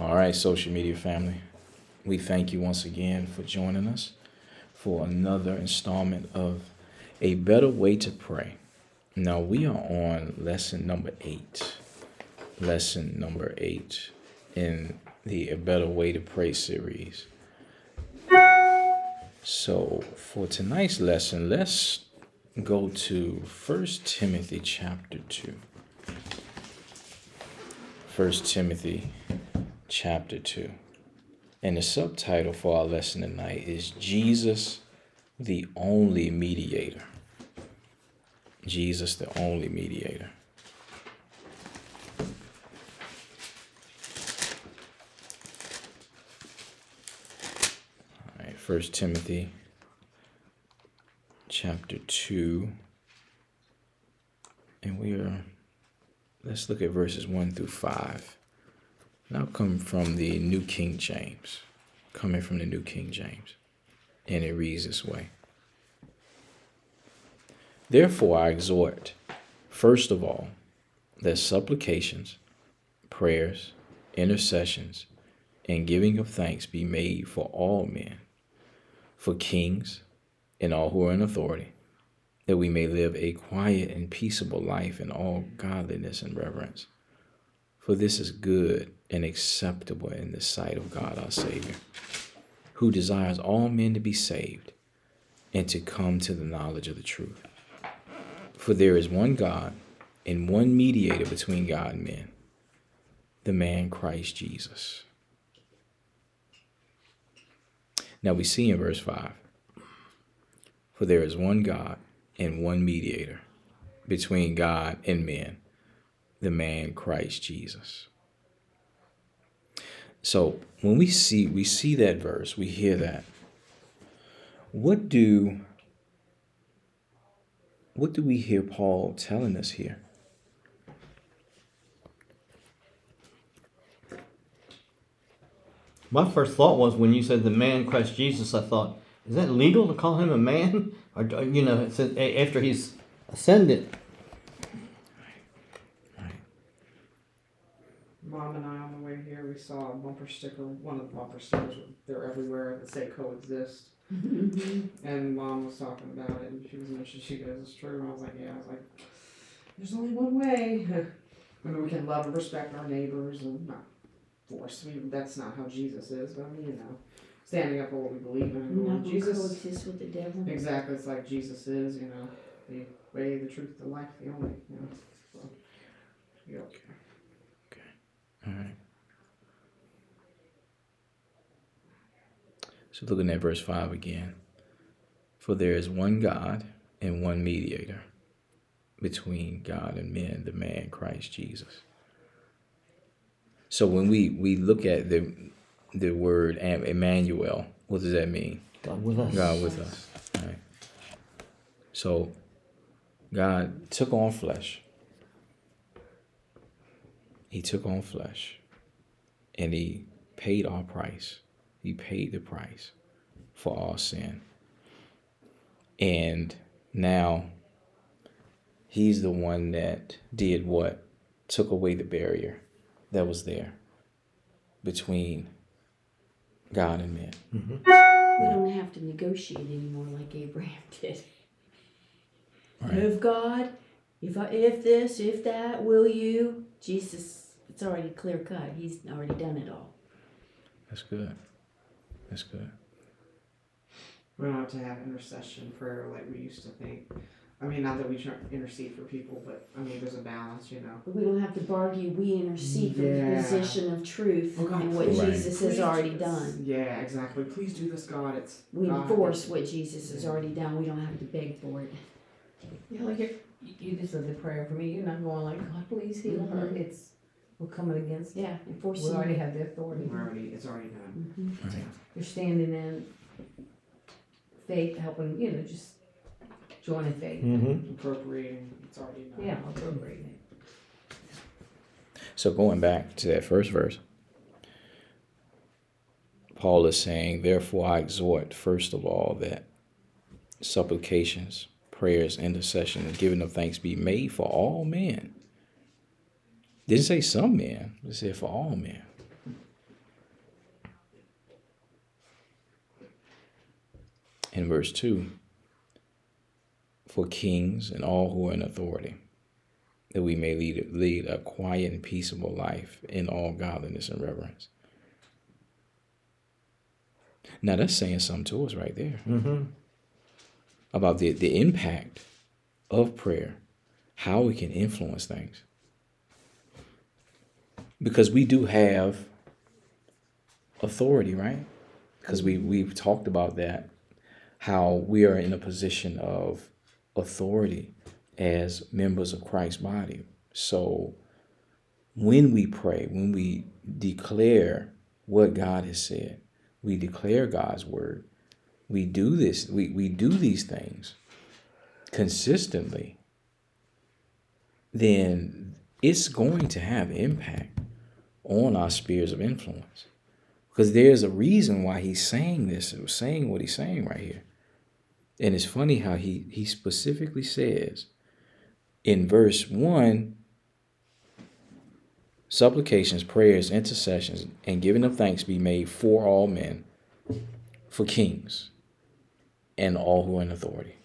All right, social media family. We thank you once again for joining us for another installment of A Better Way to Pray. Now, we are on lesson number eight. Lesson number eight in the A Better Way to Pray series. So, for tonight's lesson, let's go to First Timothy chapter 2. First Timothy chapter 2. And the subtitle for our lesson tonight is Jesus, the only mediator. Jesus, the only mediator. All right, First Timothy chapter 2. And we are, let's look at verses 1 through 5. Now come from the New King James. Coming from the New King James. And it reads this way. Therefore I exhort, first of all, that supplications, prayers, intercessions, and giving of thanks be made for all men, for kings and all who are in authority, that we may live a quiet and peaceable life in all godliness and reverence. For this is good and acceptable in the sight of God our Savior, who desires all men to be saved and to come to the knowledge of the truth. For there is one God and one mediator between God and men, the man Christ Jesus. Now we see in verse 5 For there is one God and one mediator between God and men, the man Christ Jesus. So when we see we see that verse, we hear that. What do what do we hear Paul telling us here? My first thought was when you said the man Christ Jesus, I thought, is that legal to call him a man? Or you know, after he's ascended. Mom and I on the way here, we saw a bumper sticker. One of the bumper stickers, they're everywhere that say coexist. and mom was talking about it, and she was mentioning, she goes, "It's true." And I was like, "Yeah." I was like, "There's only one way. I mean, we can love and respect our neighbors, and not force. I mean, that's not how Jesus is, but I mean, you know, standing up for what we believe in. And Not Jesus, coexist with the devil. exactly. It's like Jesus is, you know, the way, the truth, the life, the only. You know, so, yeah. All right. So looking at verse 5 again. For there is one God and one mediator between God and men, the man Christ Jesus. So when we, we look at the the word Emmanuel, what does that mean? God with us. God with us. Right. So God took on flesh. He took on flesh and he paid our price. He paid the price for all sin. And now he's the one that did what? Took away the barrier that was there between God and men. Mm-hmm. We don't have to negotiate anymore like Abraham did. Right. If God, if I, if this, if that, will you? Jesus, it's already clear cut. He's already done it all. That's good. That's good. We don't have to have intercession prayer like we used to think. I mean, not that we shouldn't intercede for people, but I mean, there's a balance, you know. But we don't have to bargain. We intercede from the Yeah. position of truth Oh, God, and what Right. Jesus Please has do already this. done. Yeah, exactly. Please do this, God. It's We God. enforce what Jesus has already done. We don't have to beg for it. Yeah, like you, you just said the prayer for me. You're not going like, God, please heal her. Mhm. It's we're coming against. Yeah, We enforcing. already have the authority. We're already, it's already done. Mhm. Right. You're standing in faith, helping. You know, just joining faith. Mm-hmm. Appropriating, it's already done. Yeah, appropriating it. So going back to that first verse, Paul is saying, Therefore I exhort, first of all, that supplications, prayers, intercession, and giving of thanks be made for all men didn't say some men, it said for all men. In verse 2, for kings and all who are in authority, that we may lead, lead a quiet and peaceable life in all godliness and reverence. Now that's saying something to us right there mm-hmm. about the, the impact of prayer, how we can influence things. Because we do have authority, right? Because we, we've talked about that, how we are in a position of authority as members of Christ's body. So when we pray, when we declare what God has said, we declare God's word, we do this, we, we do these things consistently, then it's going to have impact on our spheres of influence. Because there's a reason why he's saying this, saying what he's saying right here. And it's funny how he, he specifically says in verse 1 supplications, prayers, intercessions, and giving of thanks be made for all men, for kings, and all who are in authority.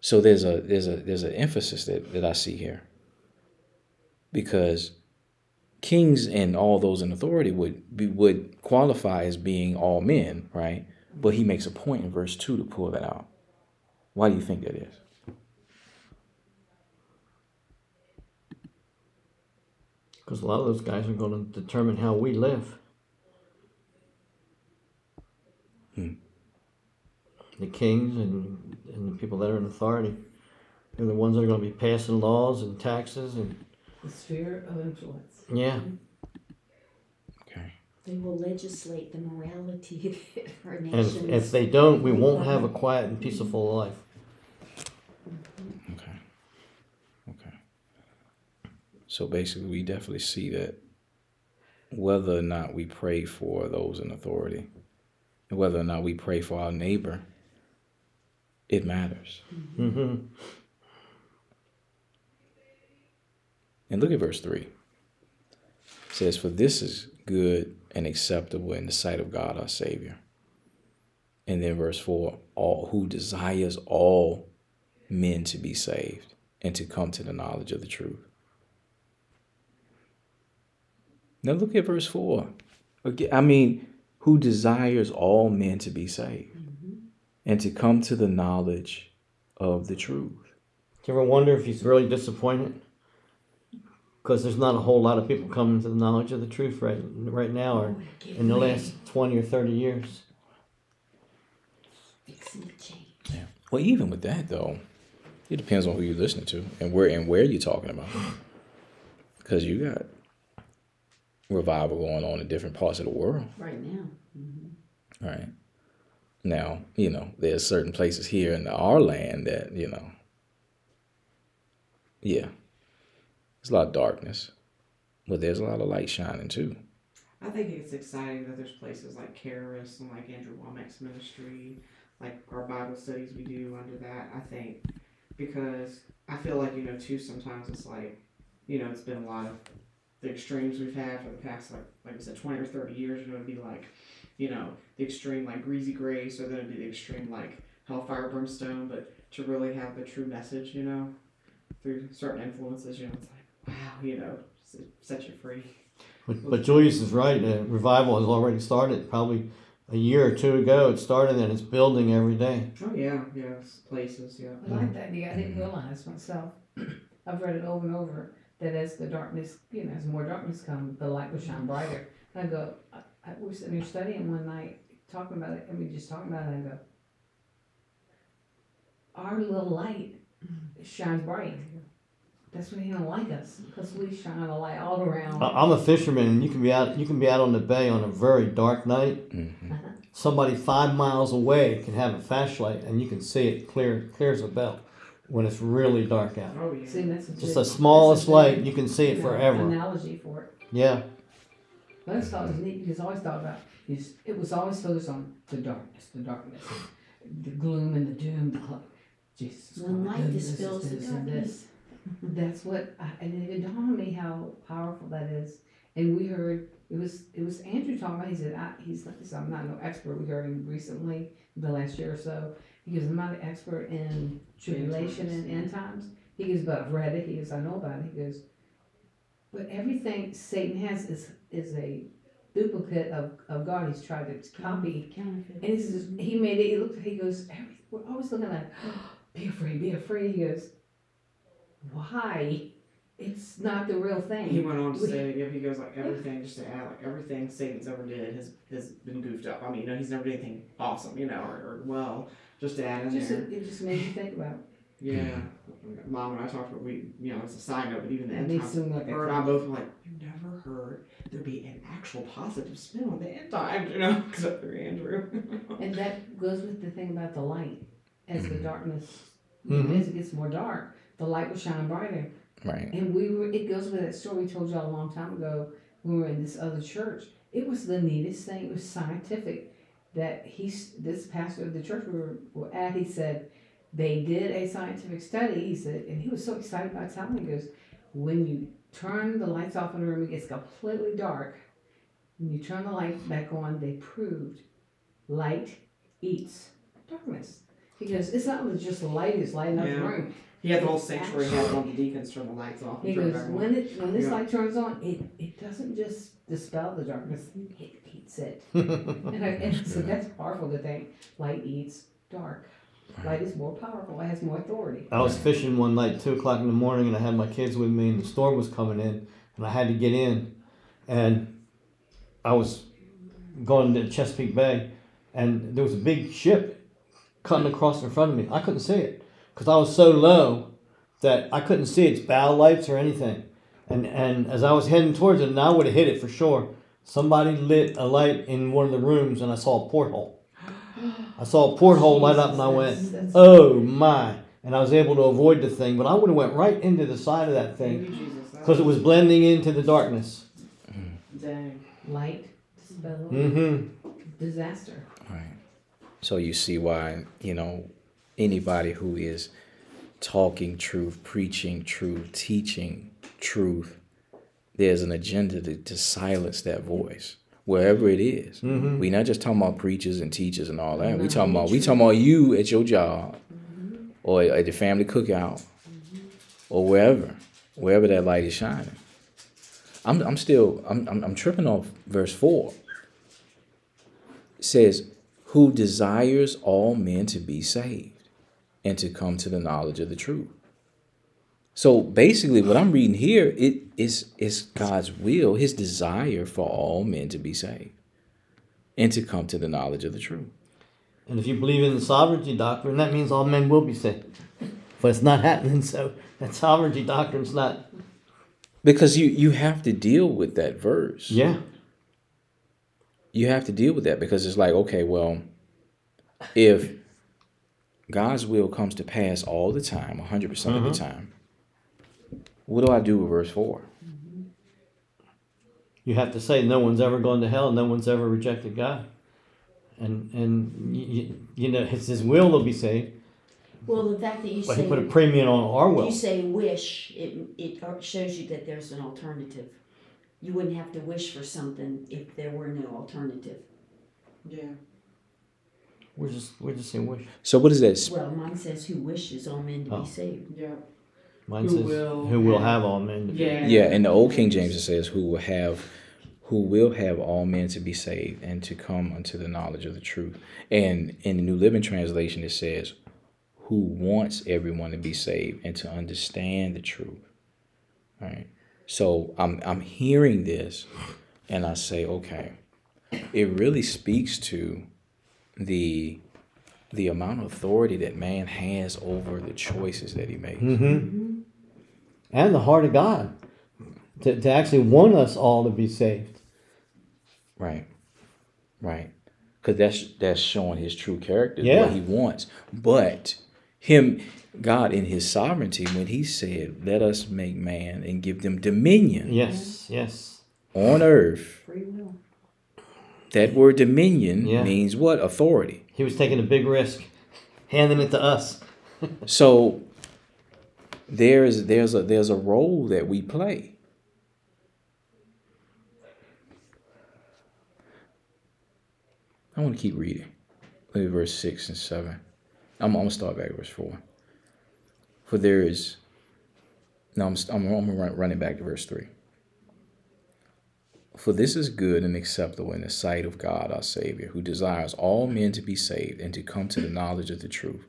So there's a there's a there's an emphasis that, that I see here. Because kings and all those in authority would be would qualify as being all men, right? But he makes a point in verse two to pull that out. Why do you think that is? Because a lot of those guys are going to determine how we live. Hmm. The kings and, and the people that are in authority. They're the ones that are going to be passing laws and taxes and The sphere of influence. Yeah. Okay. They will legislate the morality of our And if, if they don't, we won't have a quiet and peaceful life. Okay. Okay. So basically, we definitely see that whether or not we pray for those in authority, and whether or not we pray for our neighbor, it matters. Mm-hmm. And look at verse 3. Says, For this is good and acceptable in the sight of God our Savior. And then verse 4 all who desires all men to be saved and to come to the knowledge of the truth. Now look at verse 4. Again, I mean, who desires all men to be saved mm-hmm. and to come to the knowledge of the truth. Do you ever wonder if he's really disappointed? Because there's not a whole lot of people coming to the knowledge of the truth right right now or oh, in the last 20 or 30 years. Fixing to change. Yeah. Well, even with that though, it depends on who you're listening to and where and where you're talking about. Because you got revival going on in different parts of the world, Right now. Mm-hmm. right? Now, you know, there's certain places here in our land that you know, yeah, there's a lot of darkness, but there's a lot of light shining too. I think it's exciting that there's places like Charis and like Andrew Wommack's ministry, like our Bible studies we do under that. I think because I feel like you know too sometimes it's like you know it's been a lot of the extremes we've had for the past like like I said twenty or thirty years. You know, it'd be like you know the extreme like greasy grace, or then it'd be the extreme like hellfire brimstone. But to really have the true message, you know, through certain influences, you know, it's like you know, s- set you free. But, but Julius is right. Uh, revival has already started. Probably a year or two ago, it started and it's building every day. Oh yeah, yeah, s- places, yeah. I like that idea. I didn't realize myself. I've read it over and over that as the darkness, you know, as more darkness comes, the light will shine brighter. And I go, I, I we were sitting there studying one night, talking about it, and we just talking about it. And I go, our little light shines bright. That's why he don't like us because we shine a light all around. I- I'm a fisherman, and you can be out. You can be out on the bay on a very dark night. hmm Somebody five miles away can have a flashlight, and you can see it clear, clear as a bell, when it's really dark out. Oh yeah. See, that's a Just good- the smallest that's a good, light, you can see you it know, forever. Analogy for it. Yeah. I just thought it was neat because I always thought about is it was always focused on the darkness, the darkness, the gloom and the doom. The cl- Jesus, When God, light dispels the darkness. That's what, I, and it dawned on me how powerful that is. And we heard it was it was Andrew talking about. He said, I, "He's he said, I'm not no expert. We heard him recently, the last year or so. He goes, I'm not an expert in tribulation and end times. He goes, but I've read it. He goes, I know about it. He goes, but everything Satan has is is a duplicate of, of God. He's tried to copy, Counterfeit. and he says he made it. He looked. He goes, every, we're always looking at, be afraid, be afraid. He goes, why? It's not the real thing. He went on to We- say, yeah, he goes like everything, just to add, like everything Satan's ever did has has been goofed up. I mean, you know, he's never did anything awesome, you know, or, or well, just to add in just there. it just made me think about. Yeah, mom and I talked about we, you know, it's a side note, but even the At end least times, seem like her and I both were like, you never heard there be an actual positive spin on the end times, you know, except for Andrew. And that goes with the thing about the light. As the darkness, Mhm. as it gets more dark, the light will shine brighter. Right. And we were, it goes with that story we told y'all a long time ago when we were in this other church. It was the neatest thing. It was scientific that he's, this pastor of the church we were, were at, he said, they did a scientific study. He said, and he was so excited about telling me, he goes, when you turn the lights off in the room, it gets completely dark. When you turn the light back on, they proved light eats darkness. He goes, it's not just light is lighting up the room. He had the whole sanctuary had all the deacons turn the lights off. and He turn goes, back when it when this Yeah. light turns on, it, it doesn't just dispel the darkness, it eats it. and, I, and so that's powerful to think light eats dark. Light is more powerful, it has more authority. I was fishing one night, two o'clock in the morning, and I had my kids with me, and the storm was coming in, and I had to get in, and I was going to Chesapeake Bay, and there was a big ship cutting across in front of me. I couldn't see it because I was so low that I couldn't see its bow lights or anything. And and as I was heading towards it, and I would have hit it for sure. Somebody lit a light in one of the rooms, and I saw a porthole. I saw a porthole light up, and I went, That's- that's- Oh my! And I was able to avoid the thing, but I would have went right into the side of that thing you, Jesus. That because it was blending into the darkness. dang. light dispel Mm-hmm. disaster. Right. So you see why, you know, anybody who is talking truth, preaching truth, teaching truth, there's an agenda to, to silence that voice. Wherever it is. Mhm. We not just talking about preachers and teachers and all that. We No, talking about we talking about you at your job or at the family cookout or wherever. Wherever that light is shining. I'm I'm still I'm I'm, I'm tripping off verse four. It says, Who desires all men to be saved and to come to the knowledge of the truth. So basically what I'm reading here, it is is God's will, his desire for all men to be saved and to come to the knowledge of the truth. And if you believe in the sovereignty doctrine, that means all men will be saved. But it's not happening, so that sovereignty doctrine's not. Because you you have to deal with that verse. Yeah. You have to deal with that because it's like, okay, well, if God's will comes to pass all the time, 100% of the uh-huh. time, what do I do with verse 4? You have to say no one's ever gone to hell, no one's ever rejected God. And and you, you know it's His will will be saved, Well, the fact that you but say He put a premium on our will. you say wish, it it shows you that there's an alternative. You wouldn't have to wish for something if there were no alternative. Yeah. We're just we're just saying wish. So what is this? Well, mine says who wishes all men to Oh. be saved. Yeah. Mine Who says will who will have- have all men. To be. Yeah. Yeah, in the old King James it says, "Who will have, who will have all men to be saved and to come unto the knowledge of the truth." And in the New Living Translation it says, "Who wants everyone to be saved and to understand the truth." All right. So I'm I'm hearing this, and I say, okay, it really speaks to the the amount of authority that man has over the choices that he makes. Mm-hmm. And the heart of God to, to actually want us all to be saved. Right. Right. Because that's that's showing his true character, Yeah. what he wants. But him, God, in his sovereignty, when he said, "Let us make man and give them dominion Yes, yes. on earth," Free will. That word dominion yeah. means what? Authority. He was taking a big risk, handing it to us. so there's there's a there's a role that we play. I want to keep reading. Look at verse six and seven. I'm, I'm gonna start back verse four. For there is no, I'm I'm, I'm running back to verse three. For this is good and acceptable in the sight of God our Savior, who desires all men to be saved and to come to the knowledge of the truth.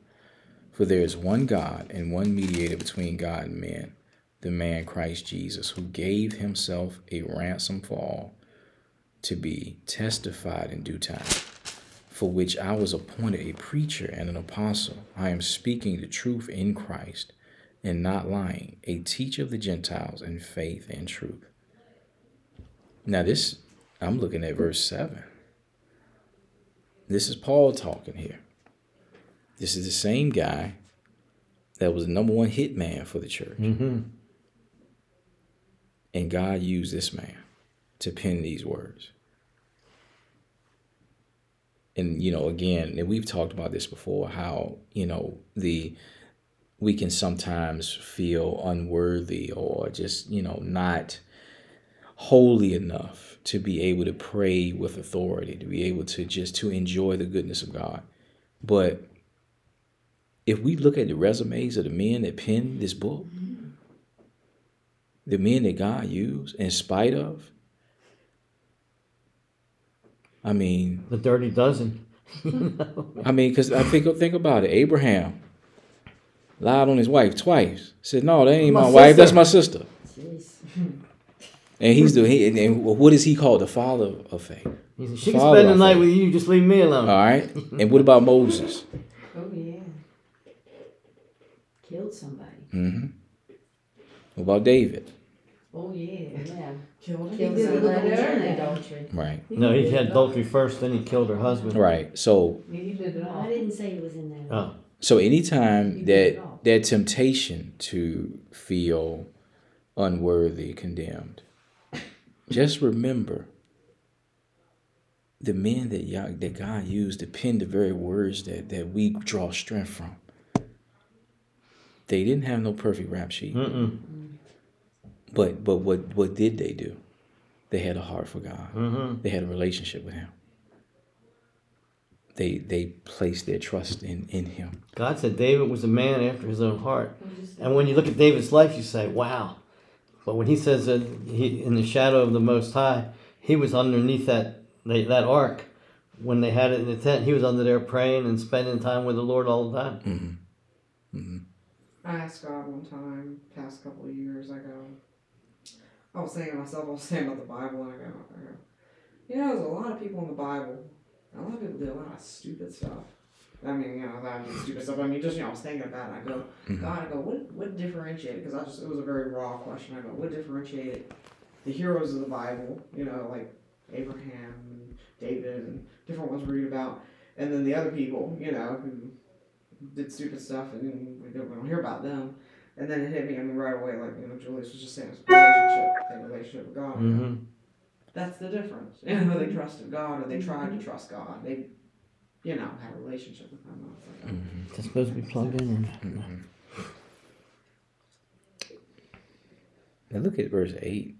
For there is one God and one mediator between God and men, the man Christ Jesus, who gave himself a ransom for all, to be testified in due time, for which I was appointed a preacher and an apostle. I am speaking the truth in Christ and not lying, a teacher of the Gentiles in faith and truth. Now, this, I'm looking at verse 7. This is Paul talking here. This is the same guy that was the number one hit man for the church. Mm-hmm. And God used this man to pen these words. And you know, again, and we've talked about this before, how, you know, the we can sometimes feel unworthy or just, you know, not holy enough to be able to pray with authority, to be able to just to enjoy the goodness of God. But if we look at the resumes of the men that penned this book, the men that God used in spite of, I mean, The dirty dozen. I mean, because I think think about it. Abraham lied on his wife twice. Said, "No, that ain't my, My wife. That's my sister." Jeez. And he's the he, and, and what is he called? The father of faith. He said, she can Father, spend the night think. with you. Just leave me alone. All right. And what about Moses? Oh, yeah. Killed somebody. hmm What about David? Oh, yeah. Yeah. Killed Killed somebody adultery. in adultery. Right. No, he had adultery first, then he killed her husband. Right. So Yeah, he did it all. I didn't say he was in that. Oh, so anytime that that temptation to feel unworthy, condemned, just remember the men that Yah, that God used to pen the very words that that we draw strength from. They didn't have no perfect rap sheet, mm-mm. but but what what did they do? They had a heart for God. Mm-hmm. They had a relationship with Him. They they placed their trust in in Him. God said David was a man after his own heart. And when you look at David's life, you say, wow. But when he says that he, in the shadow of the Most High, he was underneath that, that that ark when they had it in the tent. He was under there praying and spending time with the Lord all the time. hmm I asked God one time, past couple of years, I go, I was saying to myself, I was saying about the Bible, and I go, I go, you know, there's a lot of people in the Bible, a lot of people do a lot of stupid stuff. I mean, you know, I mean stupid stuff. I mean, just you know, I was thinking about it. I go, God, I go, what what differentiated? Because I just it was a very raw question. I go, what differentiated the heroes of the Bible? You know, like Abraham and David and different ones we read about, and then the other people, you know, who did stupid stuff and we don't, we don't hear about them. And then it hit me. I mean, right away, like you know, Julius was just saying, it's a relationship, their relationship with God. Mm-hmm. That's the difference. You know, they trusted God or they tried to trust God. They, you know, had a relationship with Him. I was like, oh. It's supposed to be plugged in. Mm-hmm. Now look at verse 8.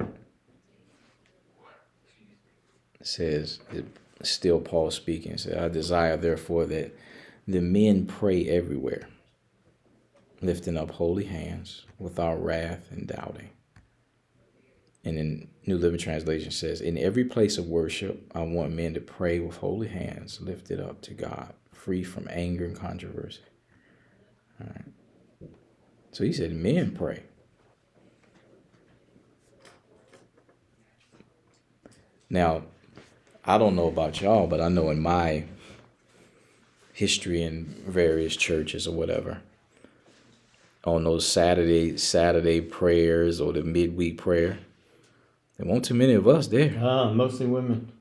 It says, it- still Paul speaking, it says, I desire therefore that the men pray everywhere, lifting up holy hands without wrath and doubting. And in New Living Translation says, In every place of worship, I want men to pray with holy hands lifted up to God, free from anger and controversy. All right. So he said, men pray. Now, I don't know about y'all, but I know in my history in various churches or whatever, on those Saturday Saturday prayers or the midweek prayer, there weren't too many of us there. Ah, mostly women.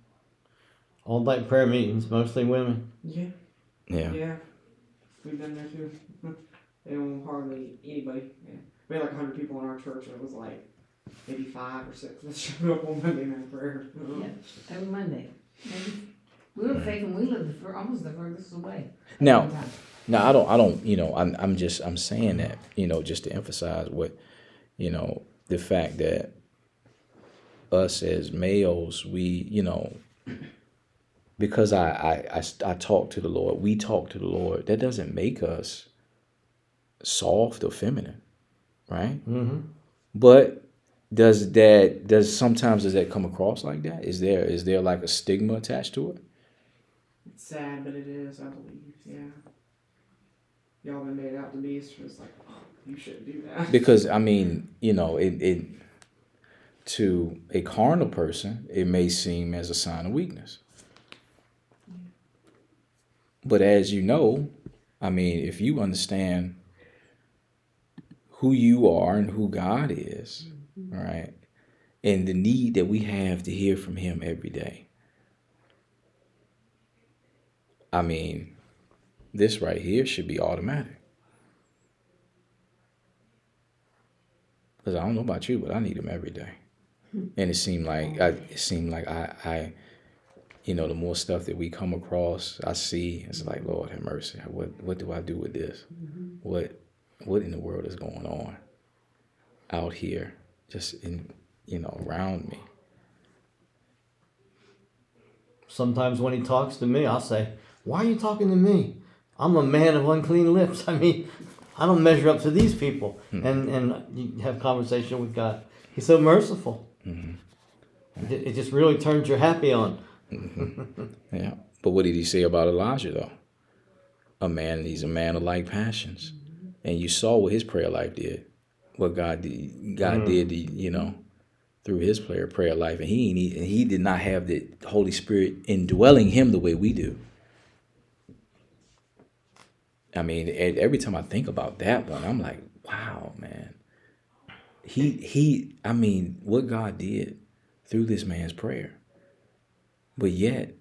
All night prayer meetings, mostly women. Yeah, Yeah. yeah. We've been there too. They don't hardly anybody. Yeah. We had like 100 people in our church, and it was like maybe five or six that showed up on Monday night prayer. Yeah, every Monday. Maybe. We were faith and we lived the fur, almost the furthest away. Now, Now I don't I don't you know I'm I'm just I'm saying that you know just to emphasize what you know the fact that us as males we you know because I, I, I talk to the Lord, we talk to the Lord, that doesn't make us soft or feminine, right? Mm-hmm. But does that does sometimes does that come across like that? Is there is there like a stigma attached to it? It's sad, but it is, I believe, yeah. Y'all been made out to be, so it's like, oh, you shouldn't do that. Because I mean, you know, it, it to a carnal person, it may seem as a sign of weakness. But as you know, I mean, if you understand who you are and who God is, mm-hmm. right, and the need that we have to hear from Him every day. I mean, this right here should be automatic. Because I don't know about you, but I need him every day. And it seemed like I, it seemed like I, I, you know, the more stuff that we come across, I see. It's like Lord have mercy. What what do I do with this? What what in the world is going on out here, just in you know around me? Sometimes when he talks to me, I'll say, Why are you talking to me? I'm a man of unclean lips. I mean, I don't measure up to these people. Hmm. And and you have conversation with God. He's so merciful. Mm-hmm. It, it just really turns your happy on. Mm-hmm. Yeah. But what did he say about Elijah though? A man, he's a man of like passions, and you saw what his prayer life did. What God did, God mm-hmm. did, you know, through his prayer prayer life, and he he, he did not have the Holy Spirit indwelling him the way we do. I mean, every time I think about that one, I'm like, wow, man. He he. I mean, what God did through this man's prayer, but yet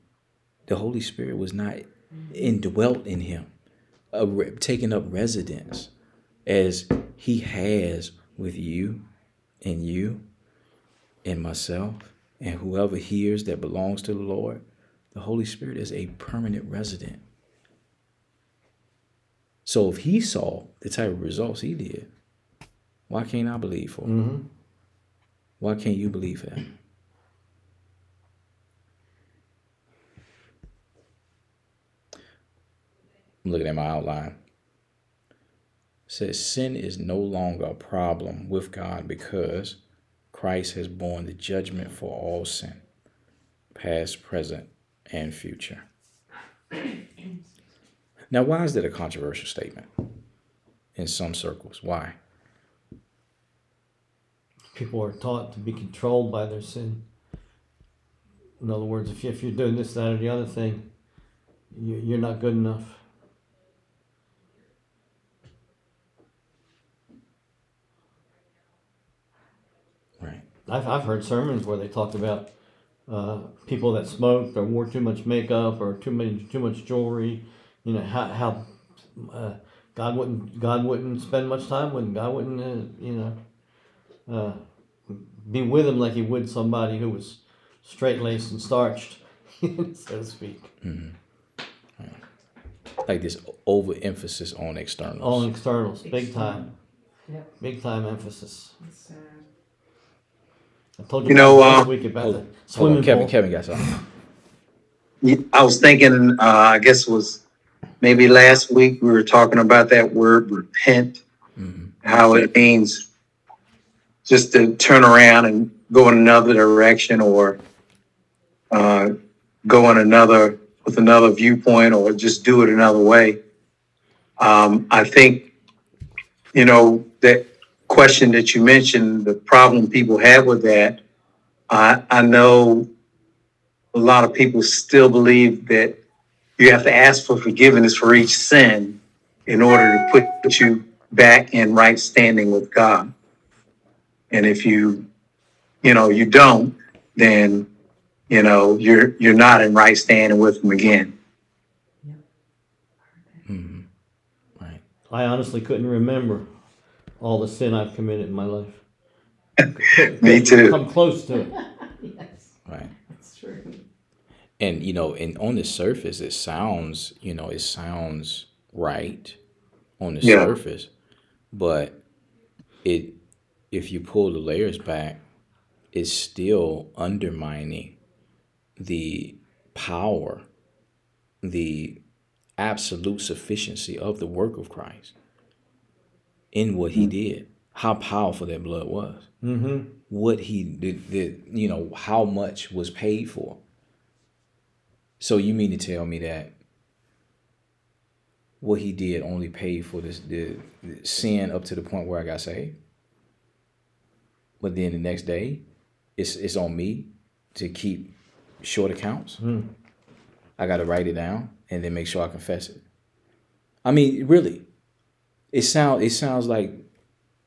the Holy Spirit was not indwelt in him, re- taking up residence as he has with you and you and myself and whoever hears that belongs to the Lord. The Holy Spirit is a permanent resident. So if he saw the type of results he did, why can't I believe for? him? Mm-hmm. Why can't you believe that? I'm looking at my outline. It says sin is no longer a problem with God because Christ has borne the judgment for all sin, past, present, and future. Now, why is that a controversial statement in some circles? Why? People are taught to be controlled by their sin. In other words, if, you, if you're doing this, that, or the other thing, you, you're not good enough. Right. I've, I've heard sermons where they talked about uh, people that smoked or wore too much makeup or too many too much jewelry. You know how how uh, God wouldn't God wouldn't spend much time with them. God wouldn't uh, you know uh, be with him like he would somebody who was straight laced and starched, so to speak. Like this overemphasis on externals. All externals, big time, Yep. big time emphasis. It's sad. I told you, You know, last uh, week about Hold, the hold on, swimming Kevin. pool. Kevin got something. You- I was thinking, uh, I guess it was maybe last week, we were talking about that word repent, Mhm. how it means just to turn around and go in another direction or uh, go in another, with another viewpoint or just do it another way. Um, I think, you know, that question that you mentioned, the problem people have with that, I, I know a lot of people still believe that you have to ask for forgiveness for each sin in order to put, put you back in right standing with God. And if you, you know, you don't, then, you know, you're, you're not in right standing with him again. hmm Right. I honestly couldn't remember all the sin I've committed in my life. Me too. Come close to it. Yes, Right. that's true. And you know, and on the surface, it sounds, you know, it sounds right on the Yeah. surface, but it, if you pull the layers back, it's still undermining the power the absolute sufficiency of the work of Christ in what he did, how powerful that blood was, Mm-hmm. what he did, did, you know, how much was paid for. So you mean to tell me that what he did only paid for this the, the sin up to the point where I got saved? But then the next day, it's it's on me to keep short accounts. Hmm. I got to write it down and then make sure I confess it. I mean, really, it sound it sounds like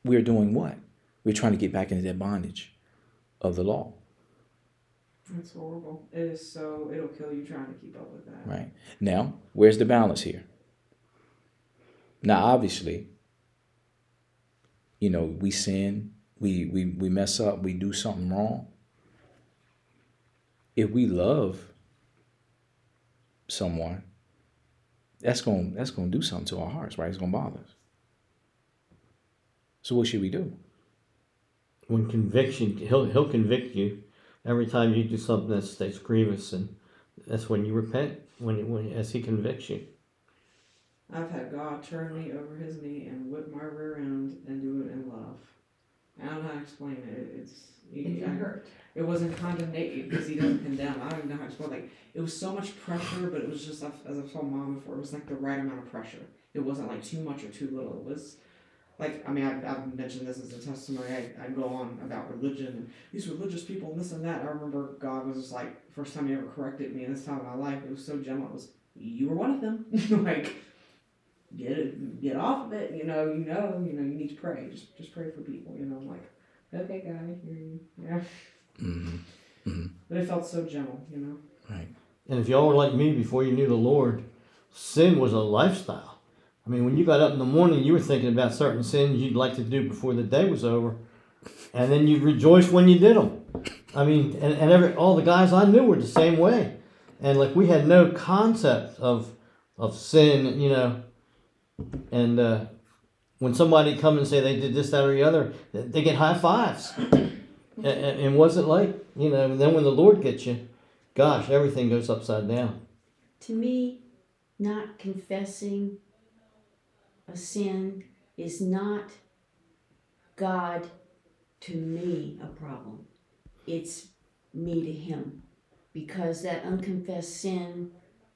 we're doing what? We're trying to get back into that bondage of the law, It's horrible. It is so. It'll kill you trying to keep up with that. right? Now, where's the balance here? Now, obviously, you know, we sin, we we we mess up, we do something wrong. If we love someone, that's going that's going to do something to our hearts, right? It's going to bother us. So what should we do? When conviction, he'll he'll convict you every time you do something that's that's grievous, and that's when you repent. When when as he convicts you. I've had God turn me over His knee and whip my rear end and do it in love. I don't know how to explain it. It's It can hurt. It wasn't condemnation because He doesn't condemn. I don't even know how to explain. Like it was so much pressure, but it was just as I've told mom before. It was like the right amount of pressure. It wasn't like too much or too little. It was like I mean I've, I've mentioned this as a testimony. I, I go on about religion and these religious people and this and that. I remember God was just like first time He ever corrected me in this time of my life. It was so gentle. It was you were one of them. like get it, get off of it. You know, you know, you know, you need to pray. Just, just pray for people. You know, I'm like, okay, God, I hear you. Yeah, Mm-hmm. but it felt so gentle. You know, Right. And if y'all were like me before you knew the Lord, sin was a lifestyle. I mean, when you got up in the morning, you were thinking about certain sins you'd like to do before the day was over, and then you'd rejoice when you did them. I mean, and, and every all the guys I knew were the same way, and like we had no concept of of sin, you know. And uh, when somebody come and say they did this, that, or the other, they get high fives. And, and it like you know. Then when the Lord gets you, gosh, everything goes upside down. To me, not confessing a sin is not God to me a problem. It's me to Him. Because that unconfessed sin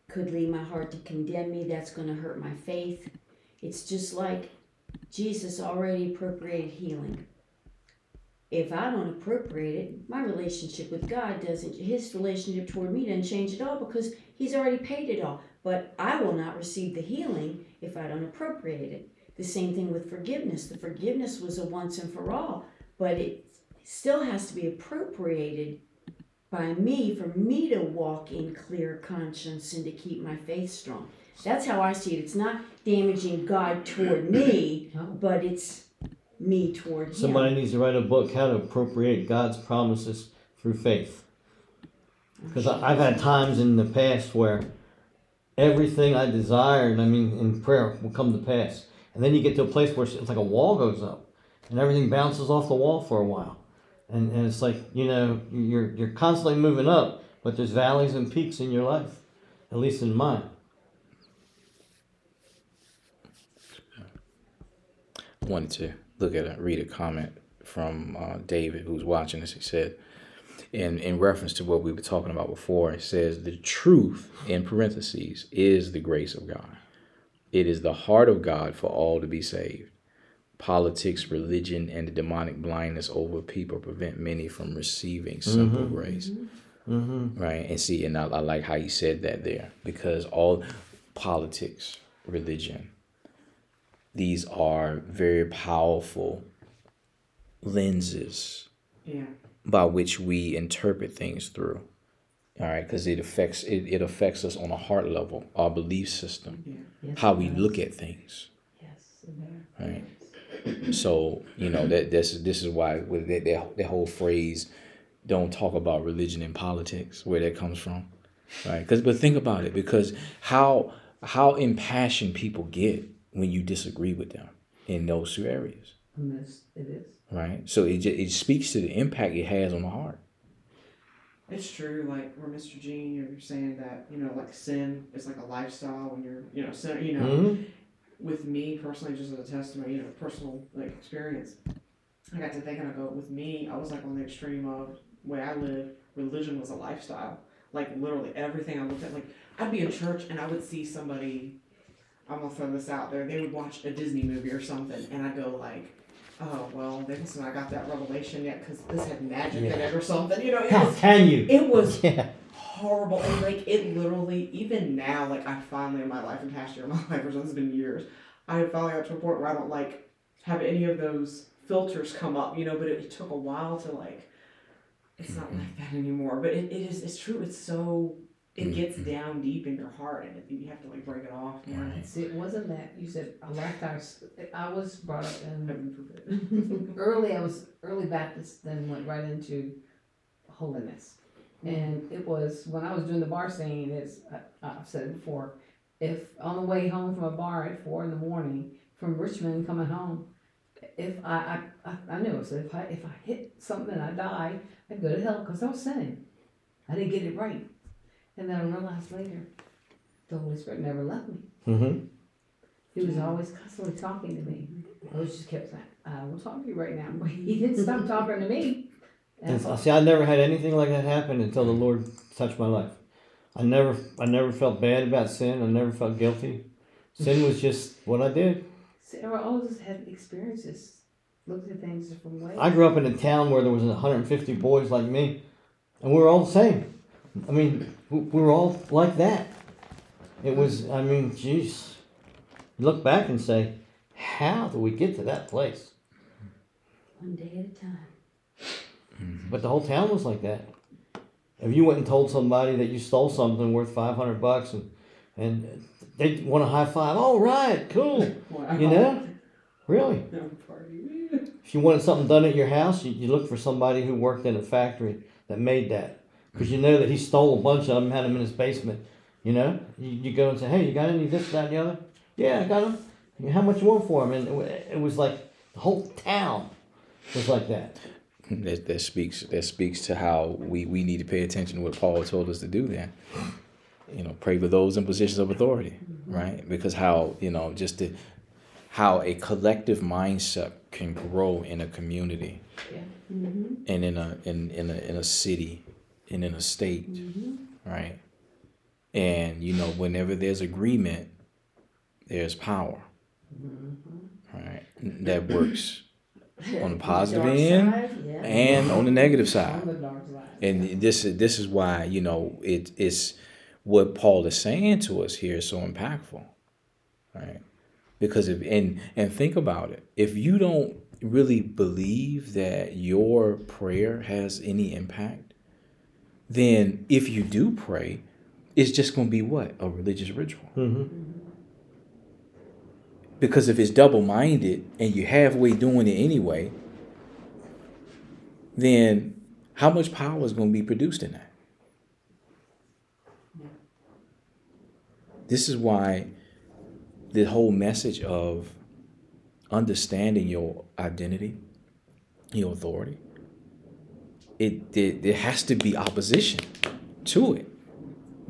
could lead my heart to condemn me. That's going to hurt my faith. It's just like Jesus already appropriated healing. If I don't appropriate it, my relationship with God doesn't, His relationship toward me doesn't change at all because He's already paid it all. But I will not receive the healing if I don't appropriate it. The same thing with forgiveness. The forgiveness was a once and for all, but it still has to be appropriated by me for me to walk in clear conscience and to keep my faith strong. That's how I see it. It's not damaging God toward me, but it's me toward Him. Somebody needs to write a book how to appropriate God's promises through faith. Because I've had times in the past where everything I desired, I mean, in prayer, will come to pass. And then you get to a place where it's like a wall goes up and everything bounces off the wall for a while. And, and it's like, you know, you're, you're constantly moving up, but there's valleys and peaks in your life, at least in mine. Wanted to look at a read a comment from uh, David who's watching this. He said, in in reference to what we were talking about before, it says the truth in parentheses is the grace of God. It is the heart of God for all to be saved. Politics, religion, and the demonic blindness over people prevent many from receiving simple grace. Mm-hmm. Right. And see, and I, I like how you said that there because all politics, religion, these are very powerful lenses yeah, by which we interpret things through. All right, because it affects it, it affects us on a heart level, our belief system, yeah. Yes, how we does. look at things. Yes. Right. So you know that this this is why with that, that that whole phrase, don't talk about religion and politics, where that comes from, right? Because but think about it, because how how impassioned people get when you disagree with them in those two areas, And this, it is. right? So it ju- it speaks to the impact it has on the heart. It's true, like where Mr. Gene, you're saying that you know, like sin is like a lifestyle when you're, you know, sin, you know. Mhm. With me personally, just as a testimony, you know, personal like experience, I got to thinking. I go with me, I was like on the extreme of way I live. Religion was a lifestyle. Like literally everything I looked at, like I'd be in church and I would see somebody. I'm gonna throw this out there. They would watch a Disney movie or something, and I go like, "Oh well, they must not got that revelation yet because this had magic in Yeah. it or something." You know, it How was can you? it was Yeah. horrible and like it literally even now like I finally in my life and past year of my life which has been years I finally got to a point where I don't like have any of those filters come up you know but it, it took a while to like it's not like that anymore but it, it is it's true it's so it gets mm-hmm. down deep in your heart and it, you have to like break it off you? Right. See, it wasn't that, you said a lifetime, I was brought up in heaven forbid early I was early Baptist, then went right into holiness. And it was when I was doing the bar scene. It's I, I've said it before. If on the way home from a bar at four in the morning from Richmond coming home, if I I, I, I knew it. So if I if I hit something and I die, I'd go to hell because I was sinning. I didn't get it right. And then I realized later, the Holy Spirit never left me. Mm-hmm. He was always constantly talking to me. I was just kept saying, I will talk to you right now. But he didn't stop talking to me. And see, I never had anything like that happen until the Lord touched my life. I never, I never felt bad about sin. I never felt guilty. Sin was just what I did. see, I always had experiences, looked at things different ways. I grew up in a town where there was 150 boys like me, and we were all the same. I mean, were all like that. It was, I mean, jeez. You look back and say, how did we get to that place? One day at a time. Mm-hmm. But the whole town was like that. If you went and told somebody that you stole something worth 500 bucks and, and they want a high five, all right, cool. wow. You know? Really. No party. If you wanted something done at your house, you, you look for somebody who worked in a factory that made that. Because you know that he stole a bunch of them, had them in his basement. You know? You, you go and say, hey, you got any this, that, and the other? Yeah, I got them. How much you want for them? And it, it was like the whole town was like that. that, that speaks that speaks to how we, we need to pay attention to what Paul told us to do then. You know, pray for those in positions of authority, right? Because how, you know, just the, how a collective mindset can grow in a community Mm-hmm. and in a in, in a in a city and in a state, Mm-hmm. right? And you know, whenever there's agreement, there's power. Right? That works on the positive Dark end side, yeah. and on the negative side. the side. And this is this is why you know it is what Paul is saying to us here is so impactful, right? Because if and and think about it, if you don't really believe that your prayer has any impact, then if you do pray, it's just going to be what a religious ritual. Mm-hmm. Because if it's double minded and you're halfway doing it anyway, then how much power is going to be produced in that? This is why the whole message of understanding your identity, your authority, it, it there has to be opposition to it.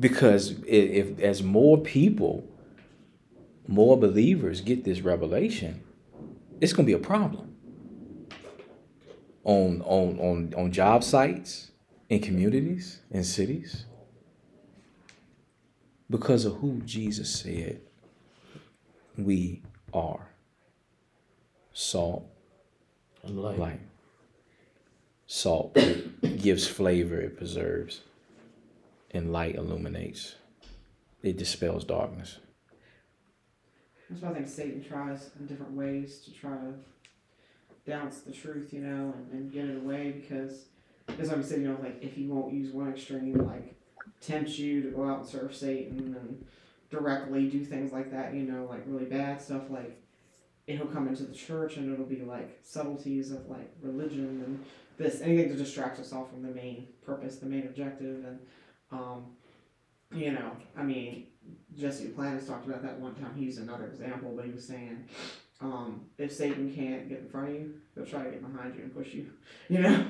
Because if, as more people more believers get this revelation, it's gonna be a problem. On on on on job sites, in communities, in cities. Because of who Jesus said we are. Salt, And like, light. Salt gives flavor, it preserves. And light illuminates. It dispels darkness. That's why I think Satan tries in different ways to try to douse the truth, you know, and, and get it away because as I said, you know, like if he won't use one extreme, like tempt you to go out and serve Satan and directly do things like that, you know, like really bad stuff, like it'll come into the church and it'll be like subtleties of like religion and this anything to distract us all from the main purpose, the main objective, and um, you know, I mean, Jesse Duplantis talked about that one time. He used another example, but he was saying um, if Satan can't get in front of you, he'll try to get behind you and push you, you know,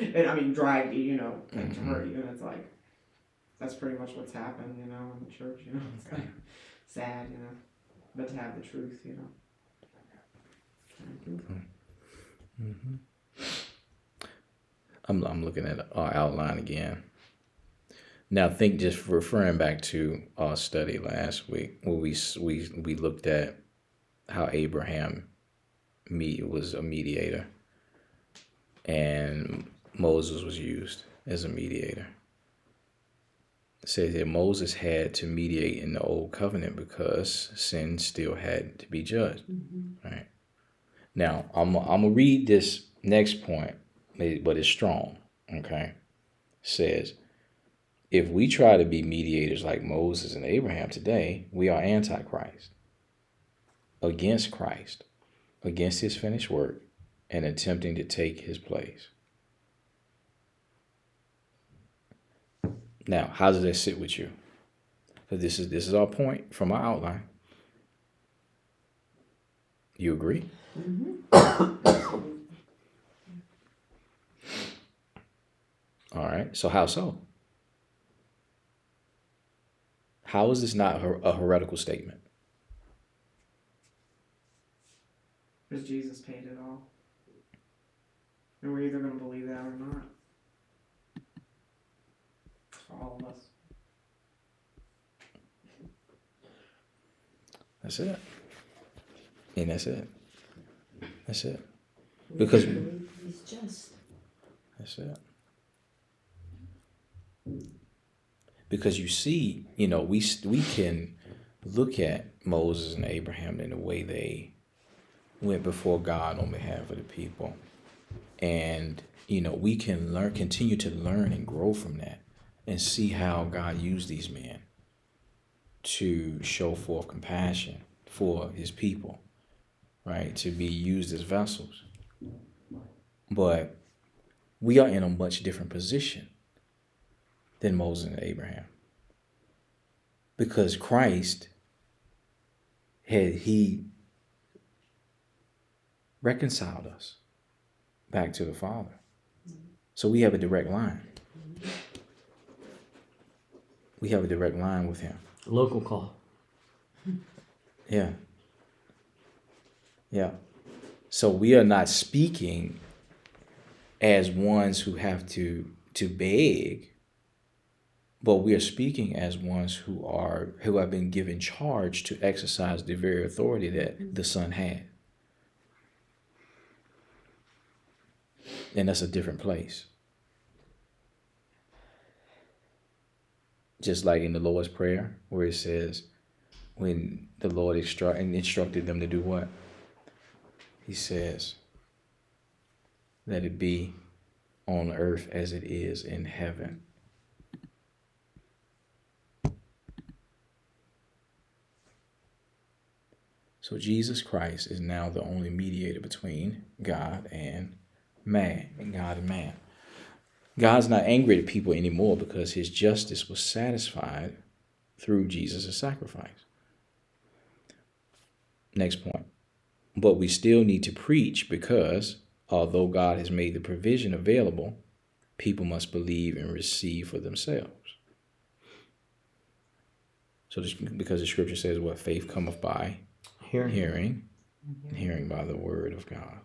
and I mean drive you, you know, like to hurt you, and it's like that's pretty much what's happened, you know, in the church, you know, it's kind of sad, you know, but to have the truth, you know. I'm, I'm looking at our outline again. Now, think just referring back to our study last week, where we we we looked at how Abraham me was a mediator, and Moses was used as a mediator. It says that Moses had to mediate in the old covenant because sin still had to be judged. Mm-hmm. Right. Now, I'm I'm gonna read this next point, but it's strong. Okay, says if we try to be mediators like Moses and Abraham today, we are antichrist, against Christ, against his finished work, and attempting to take his place. Now, how does that sit with you? Because this is this is our point from our outline. You agree? Mm-hmm. All right. So how so? How is this not her- a heretical statement? Because Jesus paid it all. And we're either going to believe that or not. For all of us. That's it. And that's it. That's it. We Because- believe he's just. That's it. Because you see, you know, we we can look at Moses and Abraham in the way they went before God on behalf of the people, and you know, we can learn, continue to learn and grow from that, and see how God used these men to show forth compassion for His people, right? To be used as vessels, but we are in a much different position than Moses and Abraham. Because Christ had he reconciled us back to the Father. So we have a direct line. We have a direct line with him. Local call. Yeah. Yeah. So we are not speaking as ones who have to to beg, but we are speaking as ones who are who have been given charge to exercise the very authority that mm-hmm. the Son had. And that's a different place. Just like in the Lord's Prayer, where it says, when the Lord instru- instructed them to do what? He says, Let it be on earth as it is in heaven. So Jesus Christ is now the only mediator between God and man, and God and man. God's not angry at people anymore because his justice was satisfied through Jesus' sacrifice. Next point. But we still need to preach because although God has made the provision available, people must believe and receive for themselves. So, this, because the scripture says, what faith cometh by Here. hearing, and mm-hmm. hearing by the word of God.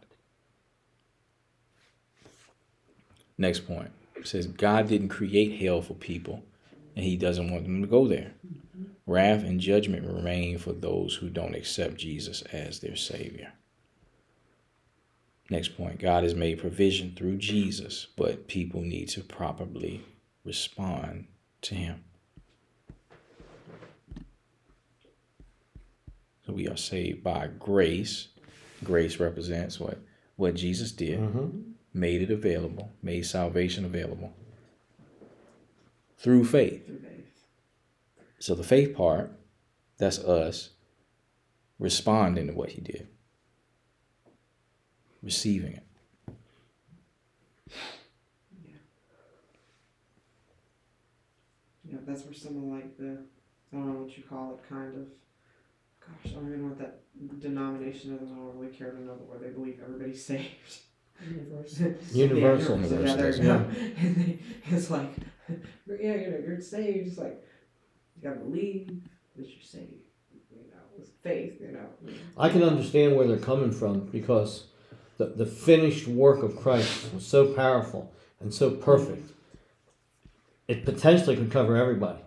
Next point it says, God didn't create hell for people, and He doesn't want them to go there. Mm-hmm. Wrath and judgment remain for those who don't accept Jesus as their Savior. Next point God has made provision through Jesus, but people need to properly respond to Him. So we are saved by grace. Grace represents what? What Jesus did, Mm-hmm. made it available, made salvation available through faith. So the faith part, that's us responding to what he did, receiving it. Yeah, that's where some of like the I don't know what you call it, kind of gosh, I don't even know what that denomination is. I don't really care to know where they believe everybody's saved. Universal. Universal. Yeah, there Yeah. go. And they, it's like, yeah, you know, you're saved. It's like, you gotta believe that you're saved. You know, with faith, you know. I can understand where they're coming from because the, the finished work of Christ was so powerful and so perfect. It potentially could cover everybody,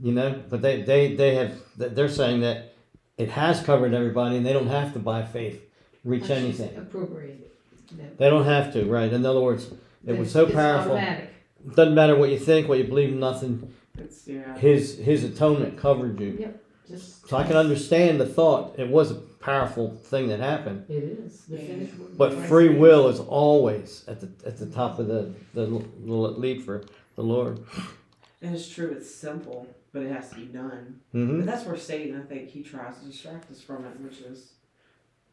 you know. But they they they have they're saying that it has covered everybody and they don't have to by faith reach anything. Appropriated. That- They don't have to, right? In other words, it was so it's powerful. automatic. Doesn't matter what you think, what you believe, nothing. It's, yeah. His his atonement covered you. Just. So I can understand the thought. It was a powerful thing that happened. It is, the Yeah. finished work. But free will is always at the at the top of the the l- lead for the Lord. And it's true, it's simple, but it has to be done. hmm And that's where Satan, I think, he tries to distract us from it, which is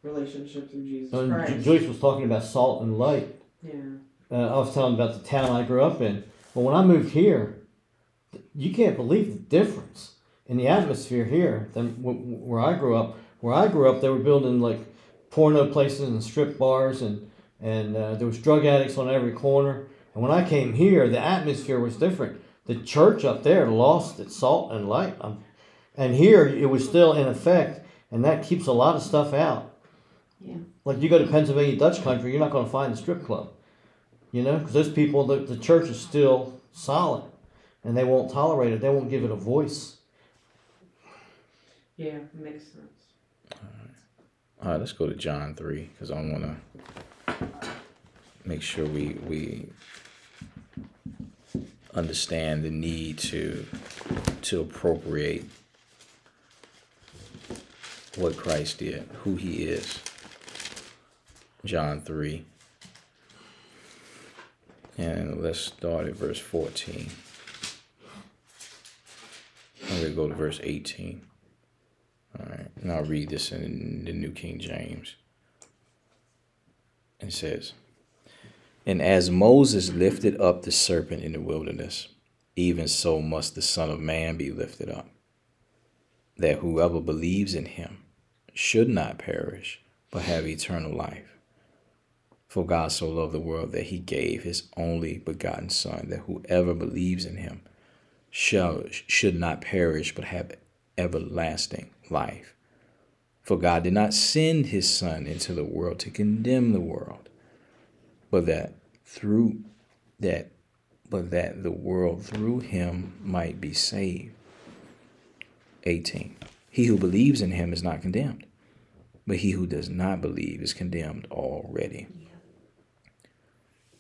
relationship through Jesus And Christ. Joyce was talking about salt and light. Yeah. Uh, I was telling about the town I grew up in. Well, when I moved here, you can't believe the difference in the atmosphere here than where I grew up. Where I grew up, they were building like porno places and strip bars, and and uh, there was drug addicts on every corner. And when I came here, the atmosphere was different. The church up there lost its salt and light, um, and here it was still in effect, and that keeps a lot of stuff out. Yeah. Like you go to Pennsylvania Dutch country, you're not going to find a strip club. You know, because those people, the, the church is still solid, and they won't tolerate it. They won't give it a voice. Yeah, makes sense. All right, let's go to John 3 because I want to make sure we, we understand the need to, to appropriate what Christ did, who he is. John 3. And let's start at verse 14. I'm going to go to verse 18. All right, and I'll read this in the New King James. It says, And as Moses lifted up the serpent in the wilderness, even so must the Son of Man be lifted up, that whoever believes in him should not perish, but have eternal life. For God so loved the world that he gave his only begotten Son, that whoever believes in him shall should not perish, but have everlasting life. For God did not send his Son into the world to condemn the world, but that through that but that the world through him might be saved. 18. He who believes in him is not condemned, but he who does not believe is condemned already.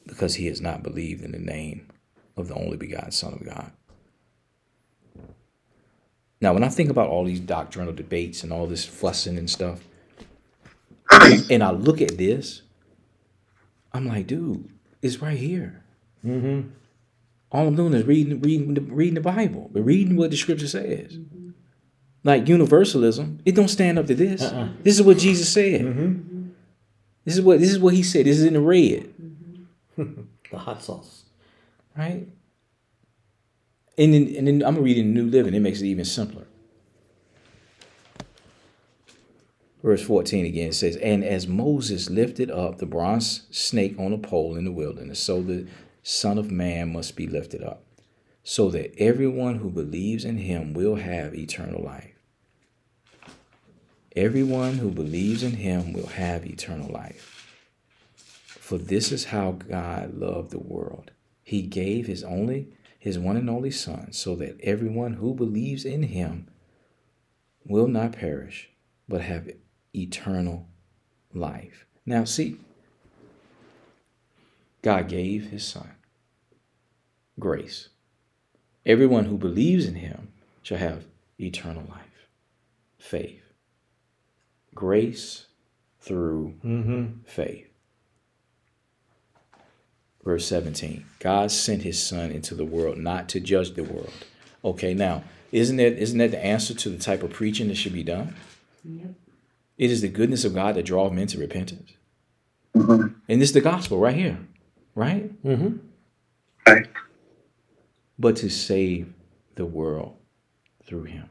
Because he has not believed in the name of the only begotten Son of God. Now, when I think about all these doctrinal debates and all this fussing and stuff, and I look at this, I'm like, dude, it's right here. Mm-hmm. All I'm doing is reading, reading, the, reading the Bible, but reading what the Scripture says. Like universalism, it don't stand up to this. Uh-uh. This is what Jesus said. Mm-hmm. This is what this is what he said. This is in the red, The hot sauce. right? And then, and then I'm reading New Living. It makes it even simpler. Verse 14 again says, And as Moses lifted up the bronze snake on a pole in the wilderness, so the Son of Man must be lifted up, so that everyone who believes in him will have eternal life. Everyone who believes in him will have eternal life. For this is how God loved the world. He gave his only his one and only son so that everyone who believes in him will not perish but have eternal life. Now see God gave his son grace. Everyone who believes in him shall have eternal life. Faith. Grace through Mm-hmm. faith. Verse 17 God sent his son into the world not to judge the world. Okay, now, isn't that, isn't that the answer to the type of preaching that should be done? Yep. It is the goodness of God that draws men to repentance. Mhm. And this is the gospel right here, right? Mm-hmm. Right. But to save the world through him.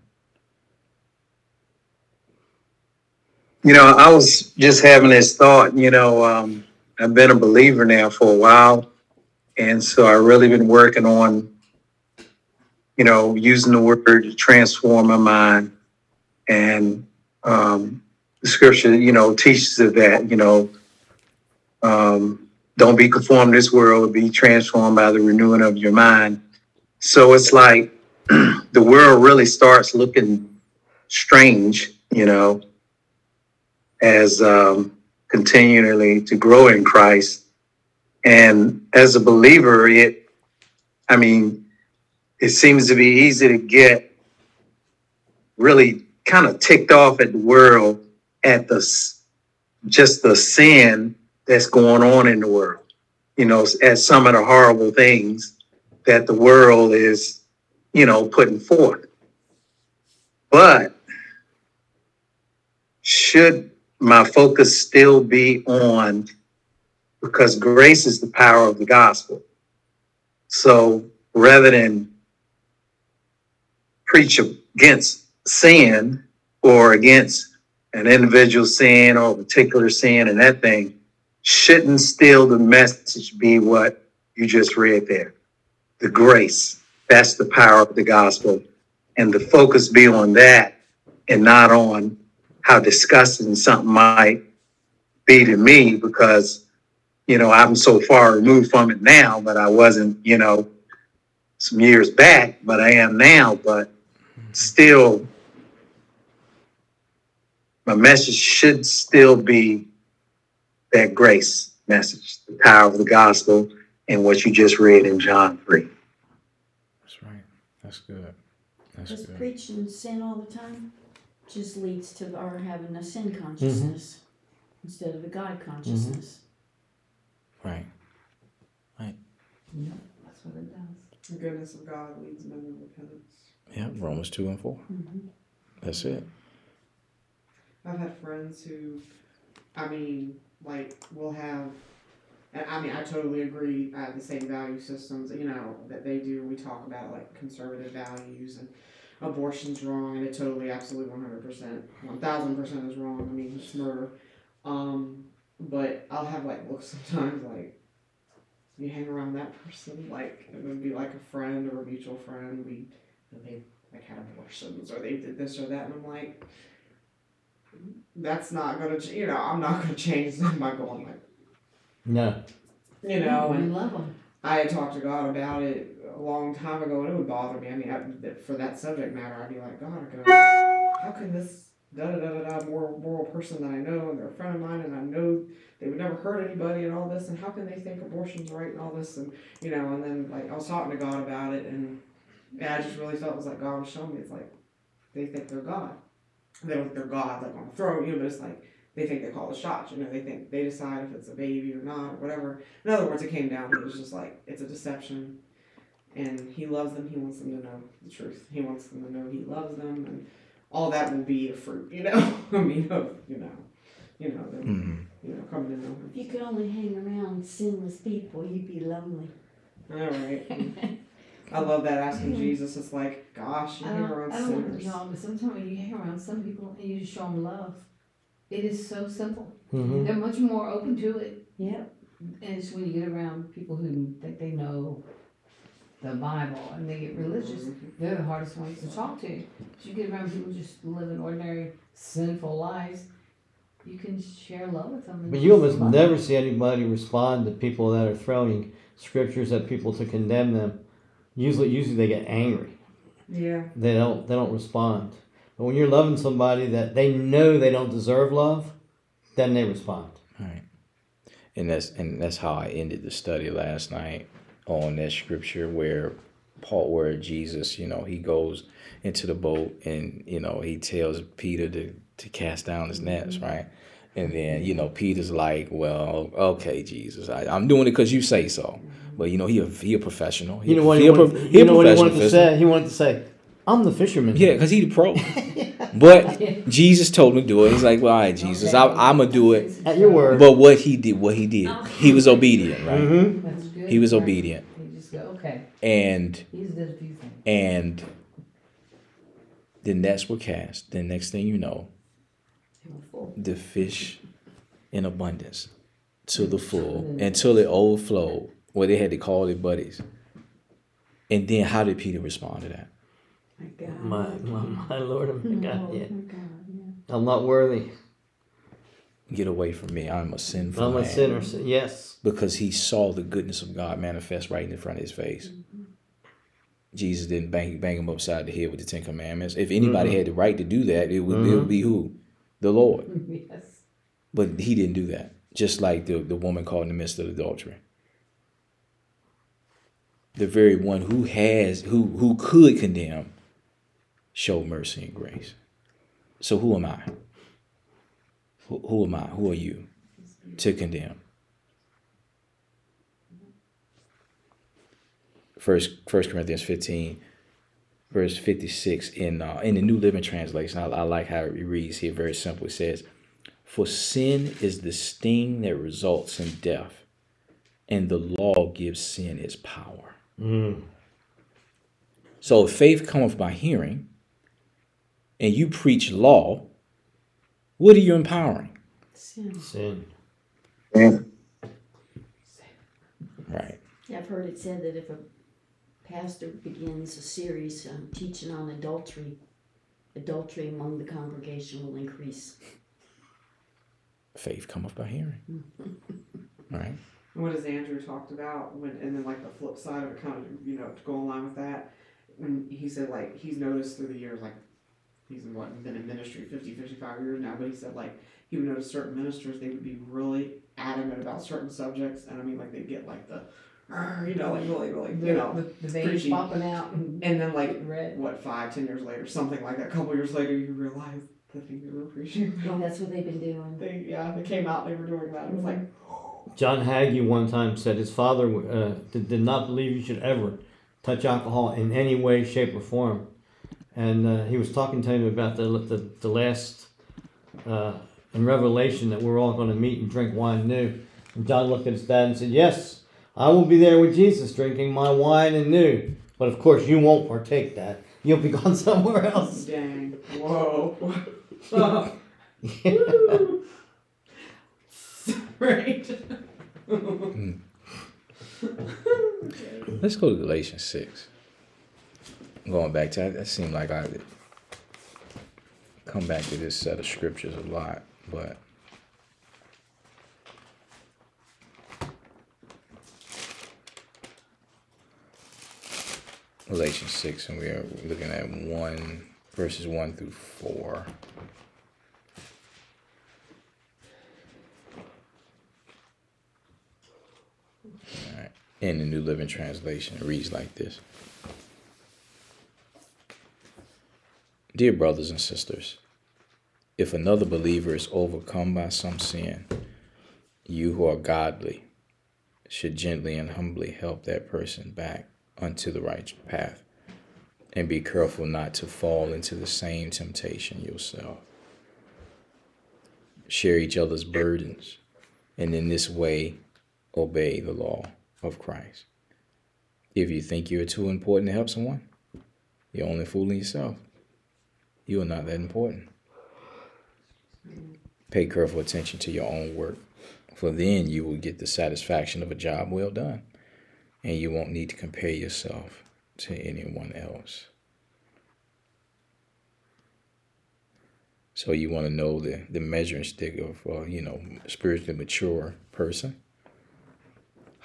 you know, I was just having this thought, you know, um, I've been a believer now for a while. And so I've really been working on, you know, using the word to transform my mind. And um, the scripture, you know, teaches of that, you know, um, don't be conformed to this world, be transformed by the renewing of your mind. So it's like the world really starts looking strange, you know, as um, continually to grow in Christ. And as a believer, it, I mean, it seems to be easy to get really kind of ticked off at the world at the just the sin that's going on in the world. You know, at some of the horrible things that the world is, you know, putting forth. But should my focus still be on because grace is the power of the gospel. So rather than preach against sin or against an individual sin or a particular sin and that thing, shouldn't still the message be what you just read there? The grace. That's the power of the gospel. And the focus be on that and not on how disgusting something might be to me because, you know, I'm so far removed from it now, but I wasn't, you know, some years back, but I am now. But still, my message should still be that grace message, the power of the gospel, and what you just read in John 3. That's right. That's good. That's Because good. preaching sin all the time just leads to our having a sin consciousness instead of a God consciousness. Right. Yep, that's what it does. The goodness of God leads men to repentance. Yeah. Romans two and 4 Mhm. That's it. I've had friends who, I mean, like, will have, and I mean, I totally agree, uh, the same value systems, you know, that they do. We talk about, like, conservative values and abortion's wrong, and it totally, absolutely 100%, 1000% is wrong. I mean, it's murder. Um, but I'll have, like, looks sometimes, like, you hang around that person, like, it would be like a friend or a mutual friend, we, they, like, had abortions, or they did this or that, and I'm like, that's not gonna, ch- you know, I'm not gonna change them by going like, No. you know, we and love them. I had talked to God about it a long time ago, and it would bother me. I mean, I, for that subject matter, I'd be like, God, I go, how can this da da da da da moral moral person that I know, and they're a friend of mine, and I know they would never hurt anybody, and all this, and how can they think abortion's right, and all this, and you know, and then like I was talking to God about it, and yeah, I just really felt it was like God was showing me, it's like they think they're God, they don't think they're God like on the throne, you know, but it's like they think they call the shots, you know, they think they decide if it's a baby or not, or whatever. In other words, it came down to it was just like it's a deception, and He loves them. He wants them to know the truth. He wants them to know He loves them, and all that will be a fruit, you know. I mean, of you know, you know, them, hmm you know, coming to know If you could only hang around sinless people, you'd be lonely. All right. I love that asking Jesus. It's like, gosh, you I hang don't, around I don't want sinners. y'all, but sometimes when you hang around some people and you just show them love, it is so simple. Mm-hmm. They're much more open to it. Yep. And it's when you get around people who think they know the Bible and they get religious, Mhm. they're the hardest ones to talk to. If you get around people just living ordinary sinful lives, you can share love with them. But you just almost love never see anybody respond to people that are throwing scriptures at people to condemn them. Usually, usually they get angry. Yeah. They don't. They don't respond. But when you're loving somebody that they know they don't deserve love, then they respond. Right. And that's and that's how I ended the study last night on that scripture where Paul where Jesus, you know, he goes into the boat and, you know, he tells Peter to, to cast down his nets, mm-hmm. right? And then, you know, Peter's like, well, okay, Jesus, I, I'm doing it because you say so. But, you know, he a, he a professional. He You know what he he wanted, prof- he you know what he wanted to fisherman. say? He wanted to say, "I'm the fisherman." Yeah, because he the pro. But Jesus told him to do it. He's like, well, all right, Jesus, I, I'm going to do it. At your word. But what he did, what he did, he was obedient, right? Mm-hmm. That's good. He was right? obedient. You just go, okay, And he's did a few and the nets were cast. Then next thing you know, They were full. The fish in abundance to the full until it overflowed, where they had to call their buddies. And then how did Peter respond to that? My God. My, my, my Lord and my God, Oh, yeah. my God, yeah. I'm not worthy. Get away from me, I'm a sinful I'm a man. sinner. Yes. Because he saw the goodness of God manifest right in front of his face. Jesus didn't bang bang him upside the head with the Ten Commandments. If anybody Mhm. had the right to do that, it would, it would Mhm. be who? The Lord. yes. But he didn't do that. Just like the, the woman caught in the midst of adultery. The very one who has who who could condemn showed mercy and grace. So who am I? Who, who am I? Who are you to condemn? First First Corinthians 15, verse 56 in uh, in the New Living Translation. I, I like how it reads here. Very simple. It says, for sin is the sting that results in death, and the law gives sin its power. Mm. So if faith cometh by hearing, and you preach law, what are you empowering? Sin. Sin. Yeah. Right. I've heard it said that if a pastor begins a series um, teaching on adultery, adultery among the congregation will increase. Faith cometh by hearing. Right. What has Andrew talked about when, and then like the flip side of it, kind of you know to go along with that, when he said like he's noticed through the years like he's in what been in ministry 50, 55 years now, but he said like he would notice certain ministers they would be really adamant about certain subjects, and I mean like they get like the, "Arr," you know, like really, really, The, you know, the, the veins preaching. popping out and, and then like red. what five, ten years later, something like that, a couple years later, you realize the thing they were preaching. Oh, that's what they've been doing. They yeah, they came out, they were doing that. It was like John Hagee one time said his father uh, did, did not believe you should ever touch alcohol in any way, shape, or form. And uh, he was talking to him about the, the, the last uh, in Revelation that we're all going to meet and drink wine new. And John looked at his dad and said, Yes, I will be there with Jesus drinking my wine and new. But of course, you won't partake that. You'll be gone somewhere else. dang, whoa. right. Let's go to Galatians 6. Going back to that, that seemed like I come back to this set of scriptures a lot, but Galatians 6, and we are looking at 1 verses 1 through 4. All right. In the New Living Translation, it reads like this Dear brothers and sisters, if another believer is overcome by some sin, you who are godly should gently and humbly help that person back unto the right path and be careful not to fall into the same temptation yourself. Share each other's burdens, and in this way, obey the law of Christ. If you think you're too important to help someone, you're only fooling yourself. You are not that important. Pay careful attention to your own work, for then you will get the satisfaction of a job well done, and you won't need to compare yourself to anyone else. So you want to know the, the measuring stick of, uh, you know, spiritually mature person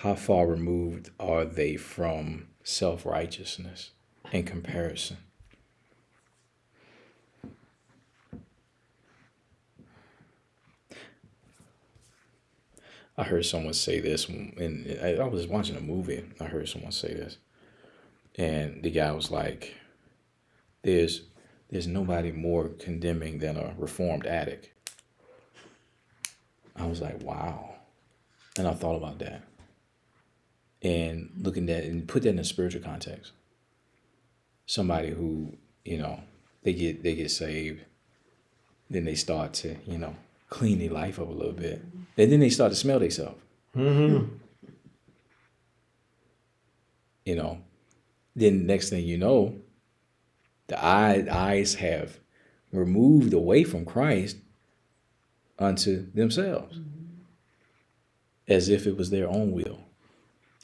how far removed are they from self righteousness in comparison? I heard someone say this, and I was watching a movie. I heard someone say this, and the guy was like, "There's, there's nobody more condemning than a reformed addict." I was like, "Wow," and I thought about that and looking at and put that in a spiritual context. Somebody who, you know, they get they get saved, then they start to, you know, clean their life up a little bit. And then they start to smell themselves. Mm-hmm. You know. Then next thing you know, the eye, eyes have removed away from Christ unto themselves, as if it was their own will.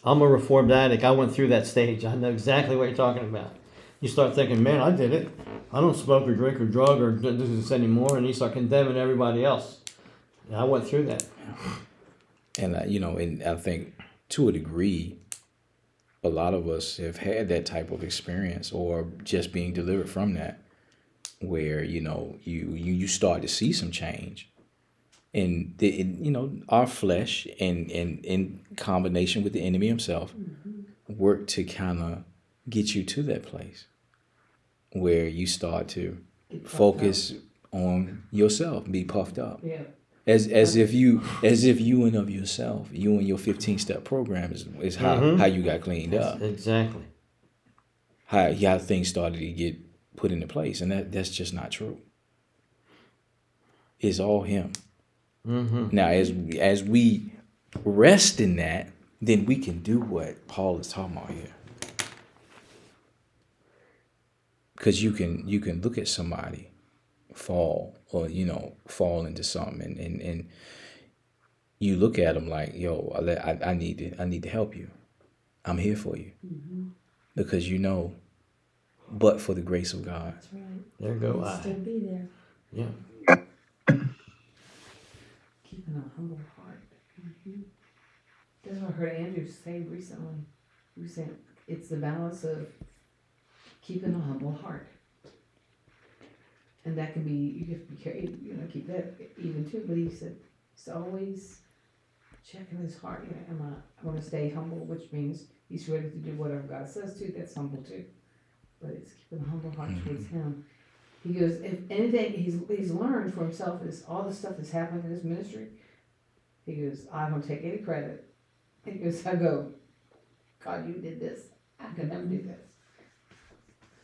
I'm a reformed addict. I went through that stage. I know exactly what you're talking about. You start thinking, man, I did it. I don't smoke or drink or drug or do this anymore, and you start condemning everybody else. And I went through that. And uh, you know, and I think to a degree, a lot of us have had that type of experience, or just being delivered from that, where you know you you you start to see some change, and the you know our flesh and and in combination with the enemy himself, work to kind of get you to that place, where you start to focus on yourself, be puffed up up. Yeah. As as if you as if you and of yourself, you and your fifteen step program is, is how Mhm. how you got cleaned up, Exactly. how how things started to get put into place, and that that's just not true. It's all him. Mm-hmm. Now, as as we rest in that, then we can do what Paul is talking about here. Because you can you can look at somebody fall or you know fall into something and and, and you look at them like yo I, I, I need to I need to help you I'm here for you mm-hmm. because you know but for the grace of God That's right. There go It'll I. still be there. Yeah. Keeping a humble heart. Mm-hmm. That's what I heard Andrew say recently. He was saying it's the balance of keeping a humble heart. And that can be, you have to be careful, you know, keep that even too. But he said he's always checking his heart. You know, am I, I want to stay humble, which means he's ready to do whatever God says to. That's humble too. But it's keeping a humble heart mm-hmm. towards him. He goes, if anything he's he's learned for himself is all the stuff that's happened in his ministry. He goes, I don't take any credit. He goes, I go, God, you did this. I could never do this.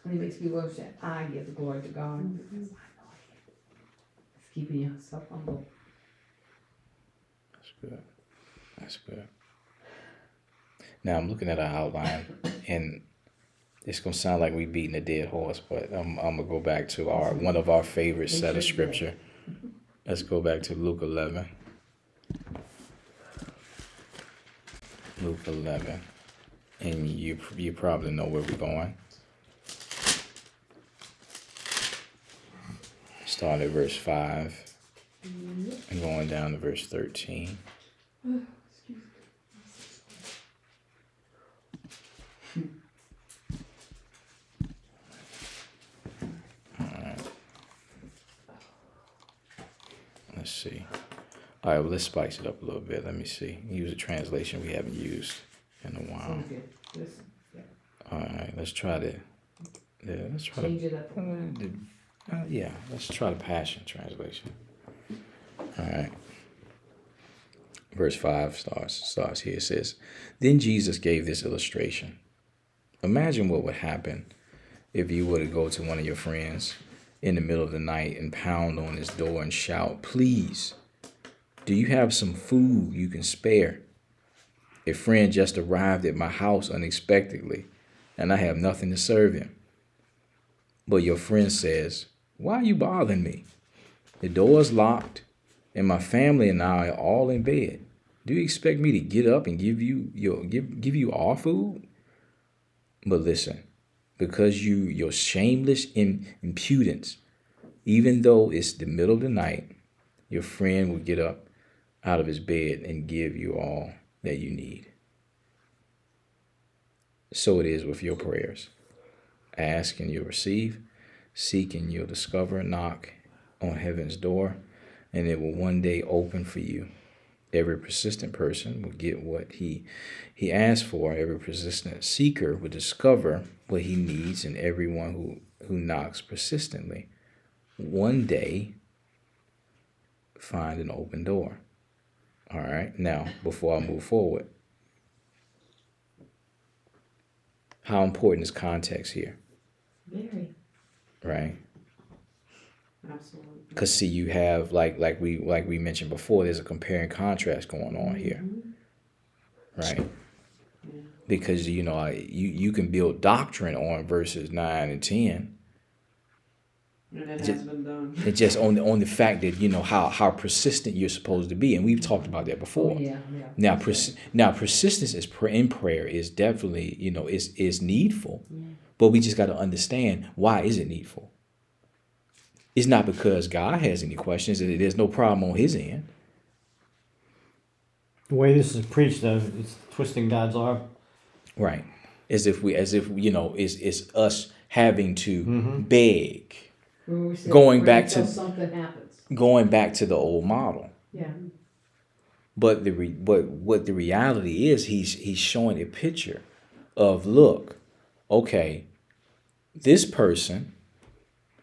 And he makes me understand, I give the glory to God. It's keeping yourself humble. That's good. That's good. Now I'm looking at our outline, and it's gonna sound like we're beating a dead horse, but I'm, I'm gonna go back to our one of our favorite set of scripture. Let's go back to Luke 11. Luke 11, and you you probably know where we're going. Start at verse five and going down to verse thirteen. Let's see. All right, well, let's spice it up a little bit. Let me see. Use a translation we haven't used in a while. All right, let's try to. Yeah, let's try to. Change it up. Uh, yeah, let's try the Passion Translation. All right. Verse 5 starts, starts here. It says, Then Jesus gave this illustration. Imagine what would happen if you were to go to one of your friends in the middle of the night and pound on his door and shout, Please, do you have some food you can spare? A friend just arrived at my house unexpectedly, and I have nothing to serve him. But your friend says, Why are you bothering me? The door's locked, and my family and I are all in bed. Do you expect me to get up and give you your give give you our food? But listen, because you your shameless in, impudence, even though it's the middle of the night, your friend will get up out of his bed and give you all that you need. So it is with your prayers. Ask and you'll receive. Seek and you'll discover. A knock on heaven's door, and it will one day open for you. Every persistent person will get what he he asks for. Every persistent seeker will discover what he needs, and everyone who who knocks persistently, one day find an open door. All right. Now, before I move forward, how important is context here? Very. Right. Absolutely. Cause see, you have like like we like we mentioned before. There's a compare and contrast going on here, mm-hmm. right? Yeah. Because you know I- you you can build doctrine on verses nine and ten, it Ju- has been done. It's just on the on the fact that you know how how persistent you're supposed to be, and we've talked about that Oh, before. yeah, yeah. Now, pers- now persistence is in prayer is definitely you know is is needful, but we just got to understand why is it needful. It's not because God has any questions; and there's no problem on His end. The way this is preached, though, it's twisting God's arm. Right. As if we, as if you know, is is us having to mm-hmm. beg, When we Going back to- something happens. going back to the old model. Yeah. But the re, but what the reality is, he's he's showing a picture of look, okay, this person,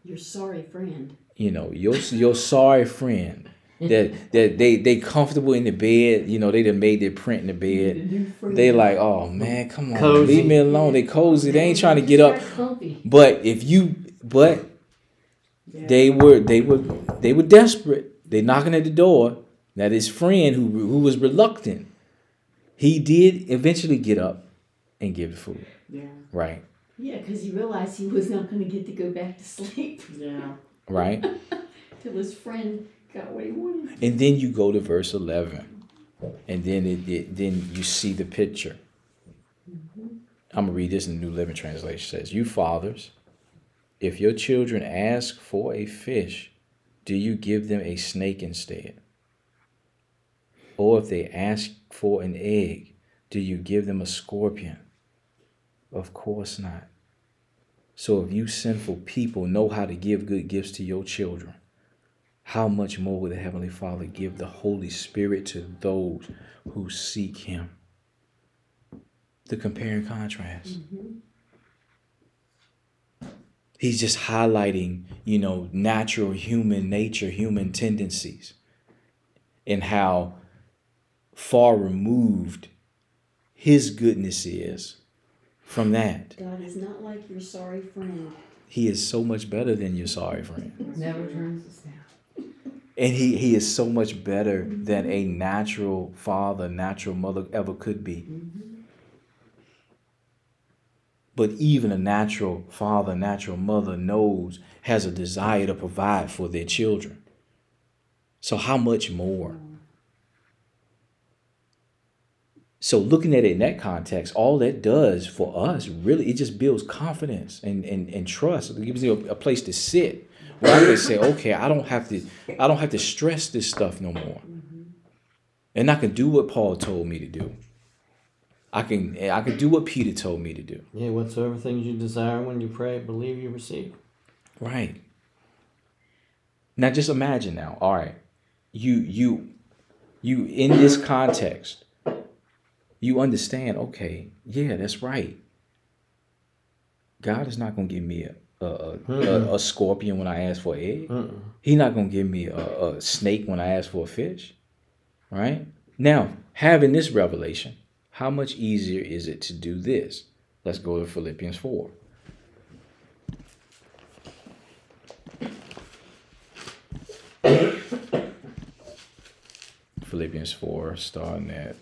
Your sorry friend. you know, your your sorry friend. That that they they comfortable in the bed, you know, they done made their print in the bed. They like, oh man, come on, Cozy. leave me alone. They cozy. They ain't trying to get up. Comfy. But if you, but Yeah. they were they were they were desperate. They knocking at the door. That his friend who who was reluctant, he did eventually get up and give the food. Yeah. Right, Yeah, because he realized he was not going to get to go back to sleep Yeah. right. till his friend got what he wanted. and then you go to verse eleven, and then it, it then you see the picture. Mm-hmm. I'm gonna read this in the New Living Translation. It says, "You fathers, if your children ask for a fish, do you give them a snake instead? Or if they ask for an egg, do you give them a scorpion? Of course not. So if you sinful people know how to give good gifts to your children, how much more will the Heavenly Father give the Holy Spirit to those who seek Him? The compare and contrast. Mm-hmm. He's just highlighting, you know, natural human nature, human tendencies, and how far removed His goodness is from that. God is not like your sorry friend. He is so much better than your sorry friend. Never turns us down. And he, he is so much better than a natural father, natural mother ever could be. But even a natural father, natural mother knows, has a desire to provide for their children. So, how much more? So, looking at it in that context, all that does for us really, it just builds confidence and, and, and trust. It gives you a, a place to sit where I can say, okay, I don't have to, I don't have to stress this stuff no more, mm-hmm. and I can do what Paul told me to do. I can, I can do what Peter told me to do. Yeah, whatsoever things you desire when you pray, believe you receive. Right. Now just imagine now, all right. You you you in this context, you understand, okay, yeah, that's right. God is not gonna give me a a, a, a, a scorpion when I ask for an egg. Mm-mm. He's not gonna give me a, a snake when I ask for a fish. Right? Now, having this revelation, how much easier is it to do this? Let's go to Philippians 4. Philippians 4, starting at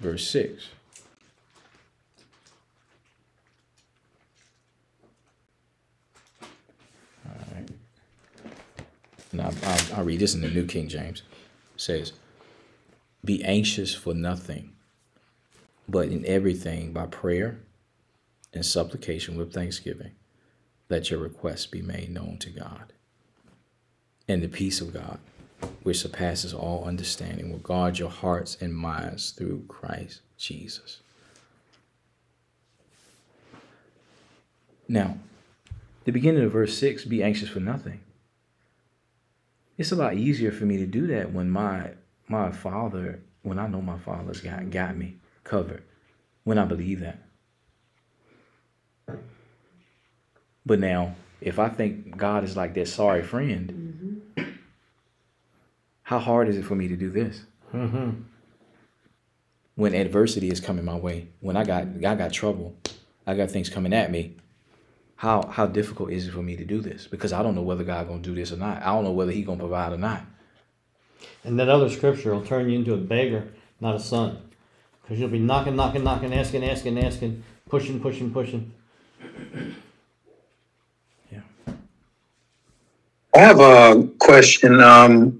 verse 6. All right. Now, I'll, I'll read this in the New King James. It says, Be anxious for nothing, but in everything by prayer and supplication with thanksgiving, let your requests be made known to God. And the peace of God, which surpasses all understanding, will guard your hearts and minds through Christ Jesus. Now, the beginning of verse 6 be anxious for nothing. It's a lot easier for me to do that when my my father, when I know my father's got, got me covered, when I believe that. But now, if I think God is like that sorry friend, how hard is it for me to do this? Mm-hmm. When adversity is coming my way, when I got I got trouble, I got things coming at me. How how difficult is it for me to do this? Because I don't know whether God gonna do this or not. I don't know whether He gonna provide or not. And that other scripture will turn you into a beggar, not a son. Because you'll be knocking, knocking, knocking, asking, asking, asking, pushing, pushing, pushing. Yeah. I have a question, um,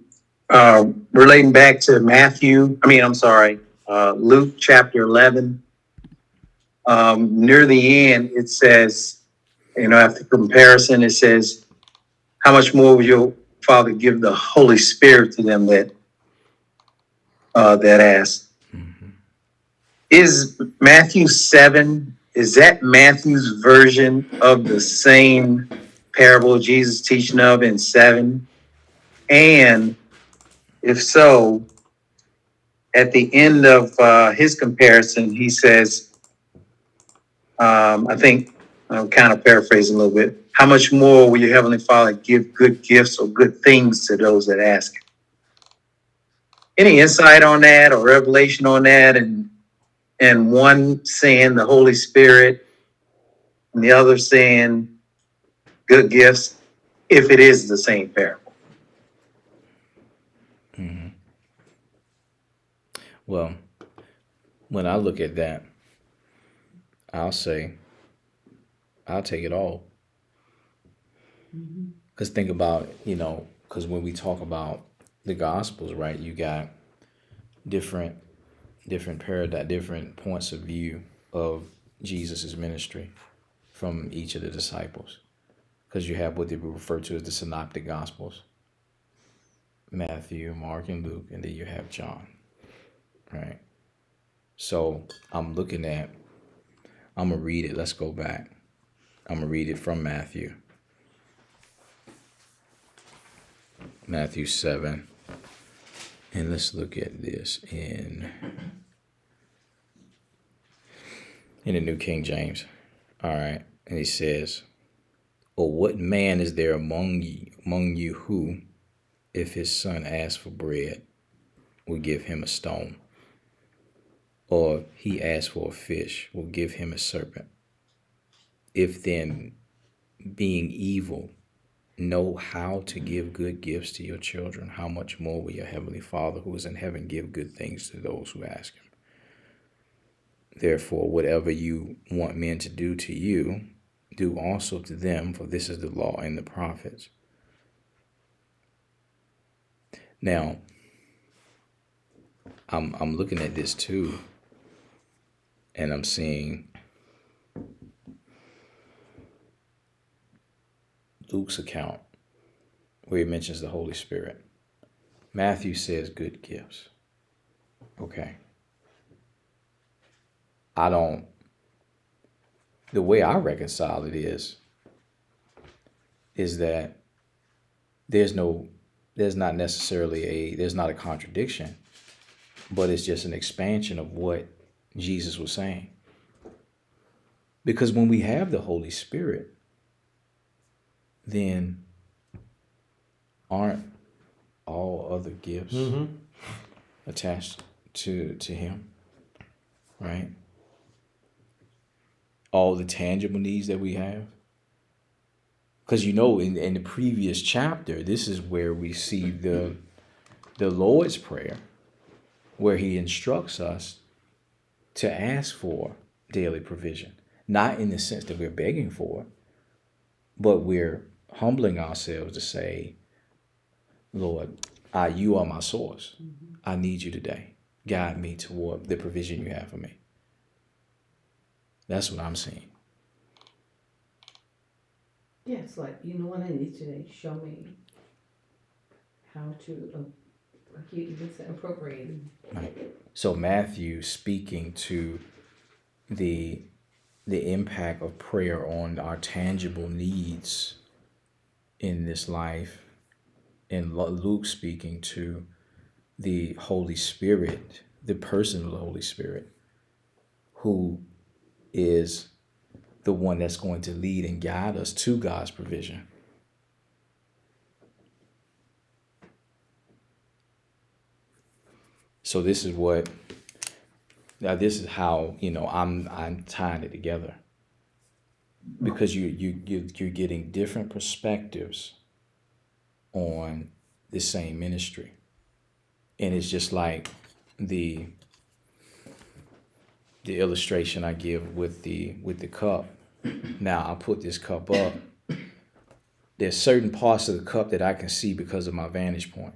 uh, relating back to Matthew, I mean, I'm sorry, uh, Luke chapter eleven. Um, near the end, it says, you know, after comparison, it says, how much more will your father give the Holy Spirit to them that, uh, that ask? Mhm. Is Matthew seven, is that Matthew's version of the same parable Jesus teaching of in seven? And if so, at the end of uh, his comparison, he says, um, I think I'm kind of paraphrasing a little bit. How much more will your heavenly Father give good gifts or good things to those that ask? Any insight on that or revelation on that? And and one saying the Holy Spirit, and the other saying good gifts, if it is the same parable. Well, when I look at that, I'll say, I'll take it all. Mm-hmm. Because think about, you know, because when we talk about the Gospels, right, you got different, different paradigm, different points of view of Jesus's ministry from each of the disciples. Because you have what they refer to as the Synoptic Gospels Matthew, Mark, and Luke, and then you have John, right? So I'm looking at, I'm going to read it. Let's go back. I'm going to read it from Matthew. Matthew 7. And let's look at this in in the New King James. All right. And he says, Or what man is there among you among you who, if his son asks for bread, will give him a stone? Or he asks for a fish, will give him a serpent? If then being evil know how to give good gifts to your children, how much more will your heavenly Father who is in heaven give good things to those who ask him? Therefore, whatever you want men to do to you, do also to them, for this is the law and the prophets. Now, I'm I'm looking at this too, and I'm seeing Luke's account where he mentions the Holy Spirit. Matthew says good gifts. Okay. I don't, the way I reconcile it is, is that there's no, there's not necessarily a, there's not a contradiction, but it's just an expansion of what Jesus was saying. Because when we have the Holy Spirit, then aren't all other gifts Mm-hmm. attached to to him right all the tangible needs that we have because you know in, in the previous chapter this is where we see the the lord's prayer where he instructs us to ask for daily provision not in the sense that we're begging for it but we're humbling ourselves to say, Lord, I, you are my source. I need you today. Guide me toward the provision you have for me. That's what I'm seeing. Yeah, it's like, you know what I need today, show me how to, uh, like you even said, appropriate. So Matthew speaking to the the impact of prayer on our tangible needs in this life, and Luke speaking to the Holy Spirit, the person of the Holy Spirit, who is the one that's going to lead and guide us to God's provision. So this is what now this is how you know I'm I'm tying it together because you you you you're getting different perspectives on the same ministry, and it's just like the the illustration I give with the with the cup. Now I put this cup up, there's certain parts of the cup that I can see because of my vantage point,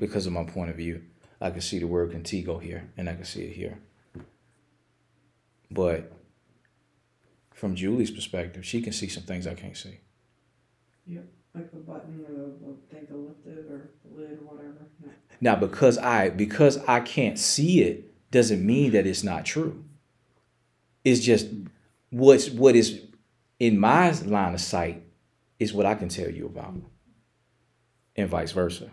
because of my point of view. I can see the word contigo here, and I can see it here. But from Julie's perspective, she can see some things I can't see. Yep, Like the button or the, thing to lift it or the lid or whatever. Now, because I because I can't see it doesn't mean that it's not true. It's just what's what is in my line of sight is what I can tell you about, and vice versa.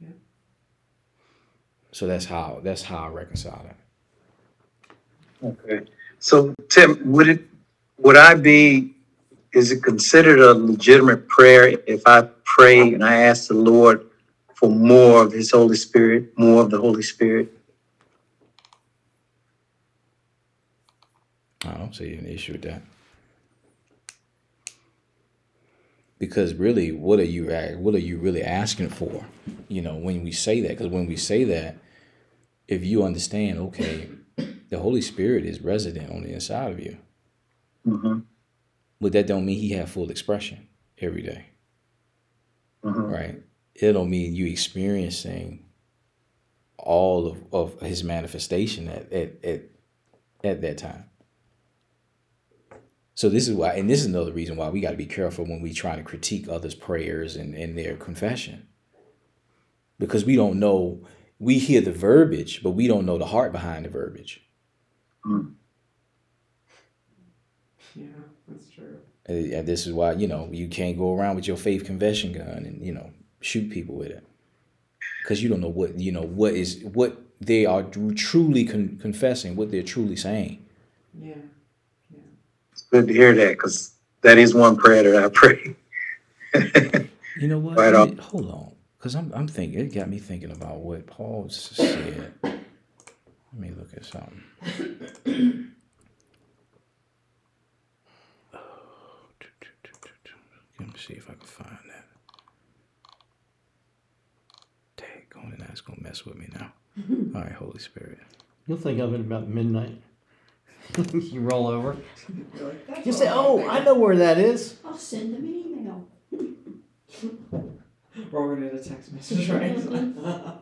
Yeah. So that's how that's how I reconcile it. Okay. So Tim, would it, would I be, is it considered a legitimate prayer if I pray and I ask the Lord for more of his Holy Spirit, more of the Holy Spirit? I don't see an issue with that. Because really, what are you what are you really asking for? You know, when we say that, because when we say that, if you understand, okay, the Holy Spirit is resident on the inside of you, Mm-hmm. but that don't mean He have full expression every day, Mm-hmm. right? It don't mean you experiencing all of, of His manifestation at at, at at that time. So this is why, and this is another reason why we got to be careful when we try to critique others' prayers and, and their confession. Because we don't know, we hear the verbiage, but we don't know the heart behind the verbiage. Mm. Yeah, that's true. And and this is why, you know, you can't go around with your faith confession gun and, you know, shoot people with it. Because you don't know what, you know, what is, what they are truly con- confessing, what they're truly saying. Yeah. It's good to hear that because that is one prayer that I pray. You know what? Right Let on. hold on, because I'm I'm thinking it got me thinking about what Paul said. Let me look at something. Let me see if I can find that. Dang, on that's gonna mess with me now. All right, Holy Spirit. You'll think of it about midnight. you roll over. You're like, "That's You what say, I'm "Oh, thinking." I know where that is." I'll send them an email. Or we're gonna get a text message, right?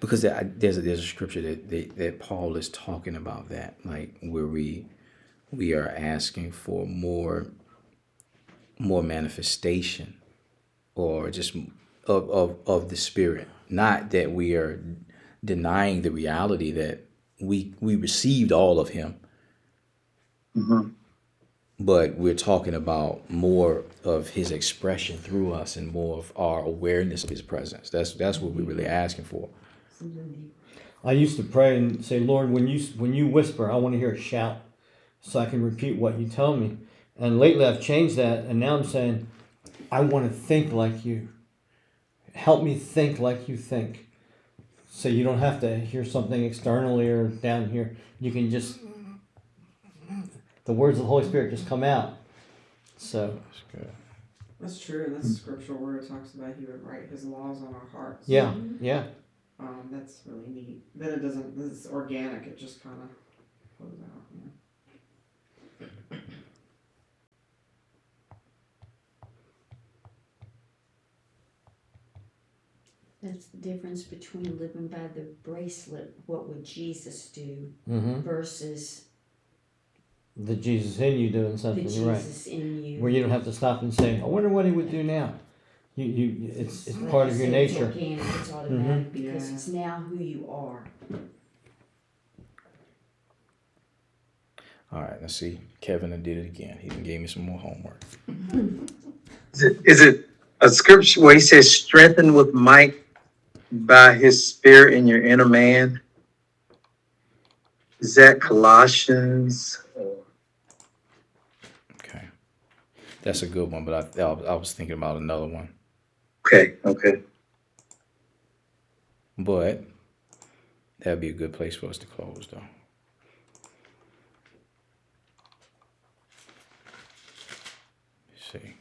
because there, I- there's a, there's a scripture that, that that Paul is talking about that, like where we we are asking for more more manifestation or just of, of of the spirit, not that we are denying the reality that we we received all of him, Mhm. but we're talking about more of his expression through us and more of our awareness of his presence. That's that's what we're really asking for. I used to pray and say, Lord, when you when you whisper, I want to hear a shout, so I can repeat what you tell me. And lately, I've changed that, and now I'm saying, I want to think like you. Help me think like you think, so you don't have to hear something externally or down here. You can just the words of the Holy Spirit just come out. So That's good. That's true, and that's scriptural where it talks about he would write his laws on our hearts. yeah, yeah. Um, that's really neat. Then it doesn't. This it's organic. It just kind of flows out. Yeah. That's the difference between living by the bracelet, what would Jesus do, Mm-hmm. versus The Jesus in you doing the something right. Jesus in you. where you don't have to stop and say, "I wonder what he would do now." You, you, it's it's Like part of your nature. Mm-hmm. It's organic, it's automatic because Yeah. it's now who you are. All right, let's see. Kevin done did it again. He done gave me some more homework. Is it, is it a scripture where he says, strengthened with might by his spirit in your inner man? Is that Colossians? Okay, that's a good one. But I, I, I was thinking about another one. Okay, okay. But that'd be a good place for us to close, though. Let's see.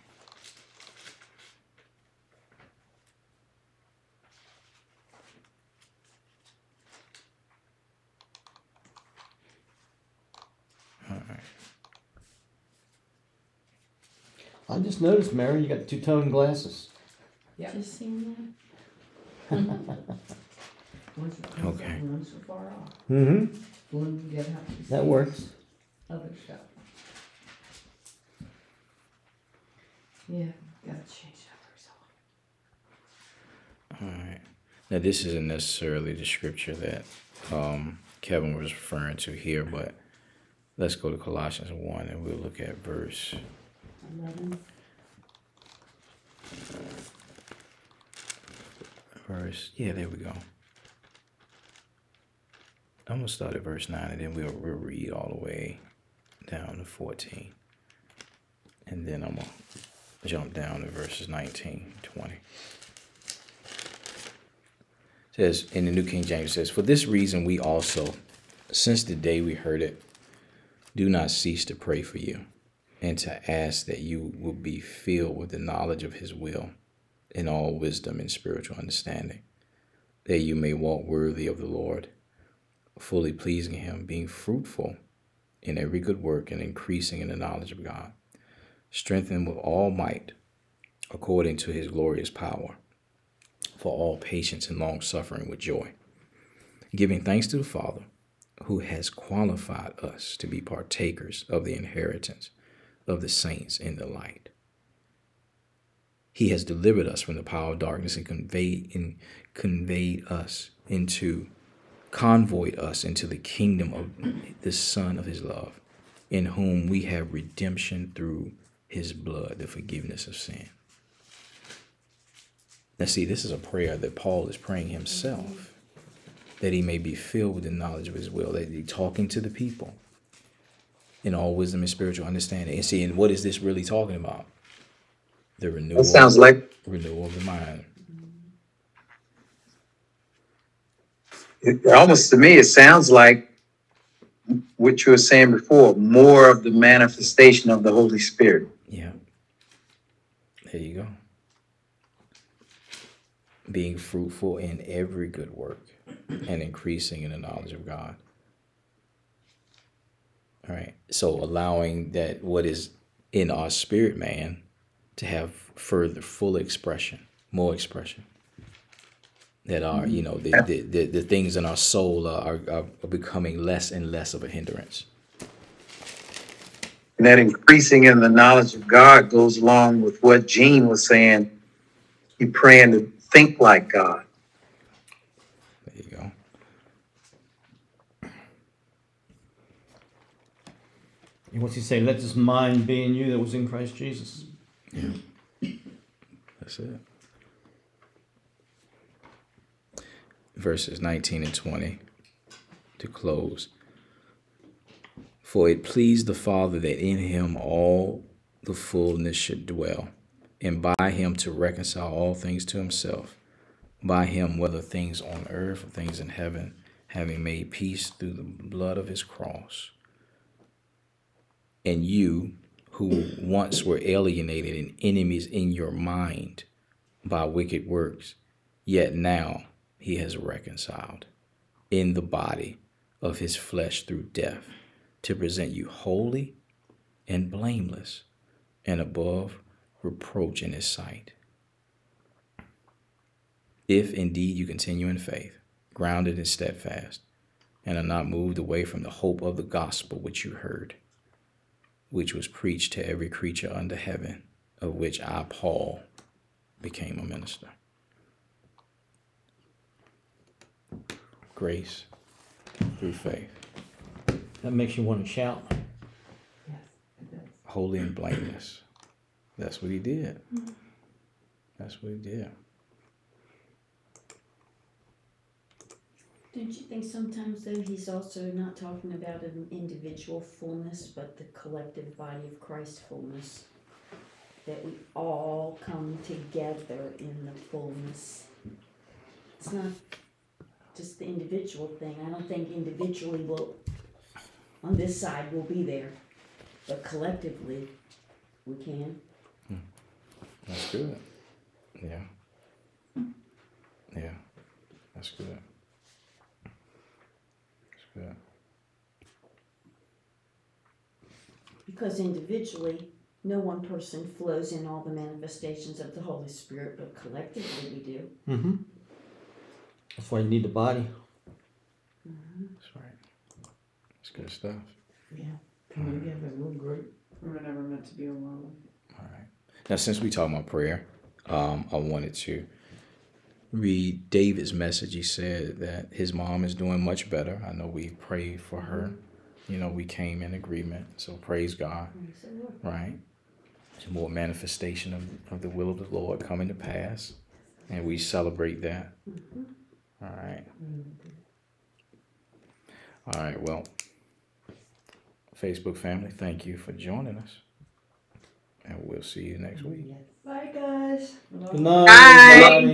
All right. I just noticed, Mary, you got two tone glasses. Yeah. Just seeing One's for close Okay. and one's for far off. Mm-hmm. Blue, get out. to That see works. Other stuff. Yeah, gotta change that first. All right. Now, this isn't necessarily the scripture that um, Kevin was referring to here, but let's go to Colossians 1 and we'll look at verse. Eleven. Verse, yeah, there we go. I'm to start at verse 9 and then we'll, we'll read all the way down to 14. And then I'm to jump down to verses 19, 20. says in the New King James it says, For this reason we also, since the day we heard it, do not cease to pray for you, and to ask that you will be filled with the knowledge of his will in all wisdom and spiritual understanding, that you may walk worthy of the Lord, fully pleasing him, being fruitful in every good work and increasing in the knowledge of God, strengthened with all might according to his glorious power for all patience and long suffering with joy, giving thanks to the Father who has qualified us to be partakers of the inheritance of the saints in the light. He has delivered us from the power of darkness and conveyed and conveyed us into convoyed us into the kingdom of the Son of his love, in whom we have redemption through his blood, the forgiveness of sin. Now, see, this is a prayer that Paul is praying himself, that he may be filled with the knowledge of his will, that he's talking to the people in all wisdom and spiritual understanding. And seeing what is this really talking about? The renewal, That sounds like renewal of the mind. it, almost to me. It sounds like what you were saying before. More of the manifestation of the Holy Spirit. Yeah. There you go. Being fruitful in every good work and increasing in the knowledge of God. Right. So allowing that what is in our spirit man to have further full expression, more expression. That are, you know, the, the, the, the things in our soul are, are, are becoming less and less of a hindrance. And that increasing in the knowledge of God goes along with what Gene was saying. He praying to think like God. There you go. What's he say? Let this mind be in you that was in Christ Jesus. Yeah. That's it. Verses 19 and 20 to close. For it pleased the Father that in him all the fullness should dwell, and by him to reconcile all things to himself, by him, whether things on earth or things in heaven, having made peace through the blood of his cross. And you, who once were alienated and enemies in your mind by wicked works, yet now he has reconciled in the body of his flesh through death to present you holy and blameless and above reproach in his sight. If indeed you continue in faith, grounded and steadfast, and are not moved away from the hope of the gospel which you heard, which was preached to every creature under heaven, of which I, Paul, became a minister. Grace through faith, That makes you want to shout. Yes, it does. holy and blameless. That's what he did. Mm-hmm. That's what he did. Don't you think sometimes though he's also not talking about an individual fullness, but the collective body of Christ fullness? That we all come together in the fullness. It's not just the individual thing. I don't think individually will, on this side, we'll be there. But collectively, we can. Hmm. That's good. Yeah. Yeah. That's good. That's good. Because individually, no one person flows in all the manifestations of the Holy Spirit, but collectively we do. Mm-hmm. That's why you need the body. That's right. That's good stuff. Yeah, coming together, a little group. We were never meant to be alone. All right. Now, since we talk about prayer, um, I wanted to read David's message. He said that his mom is doing much better. I know we prayed for her. You know, we came in agreement. So praise God, Praise the Lord. right? It's more manifestation of, of the will of the Lord coming to pass. And we celebrate that. All right. All right. Well, Facebook family, thank you for joining us. And we'll see you next week. Bye, guys. Good night, Bye. everybody.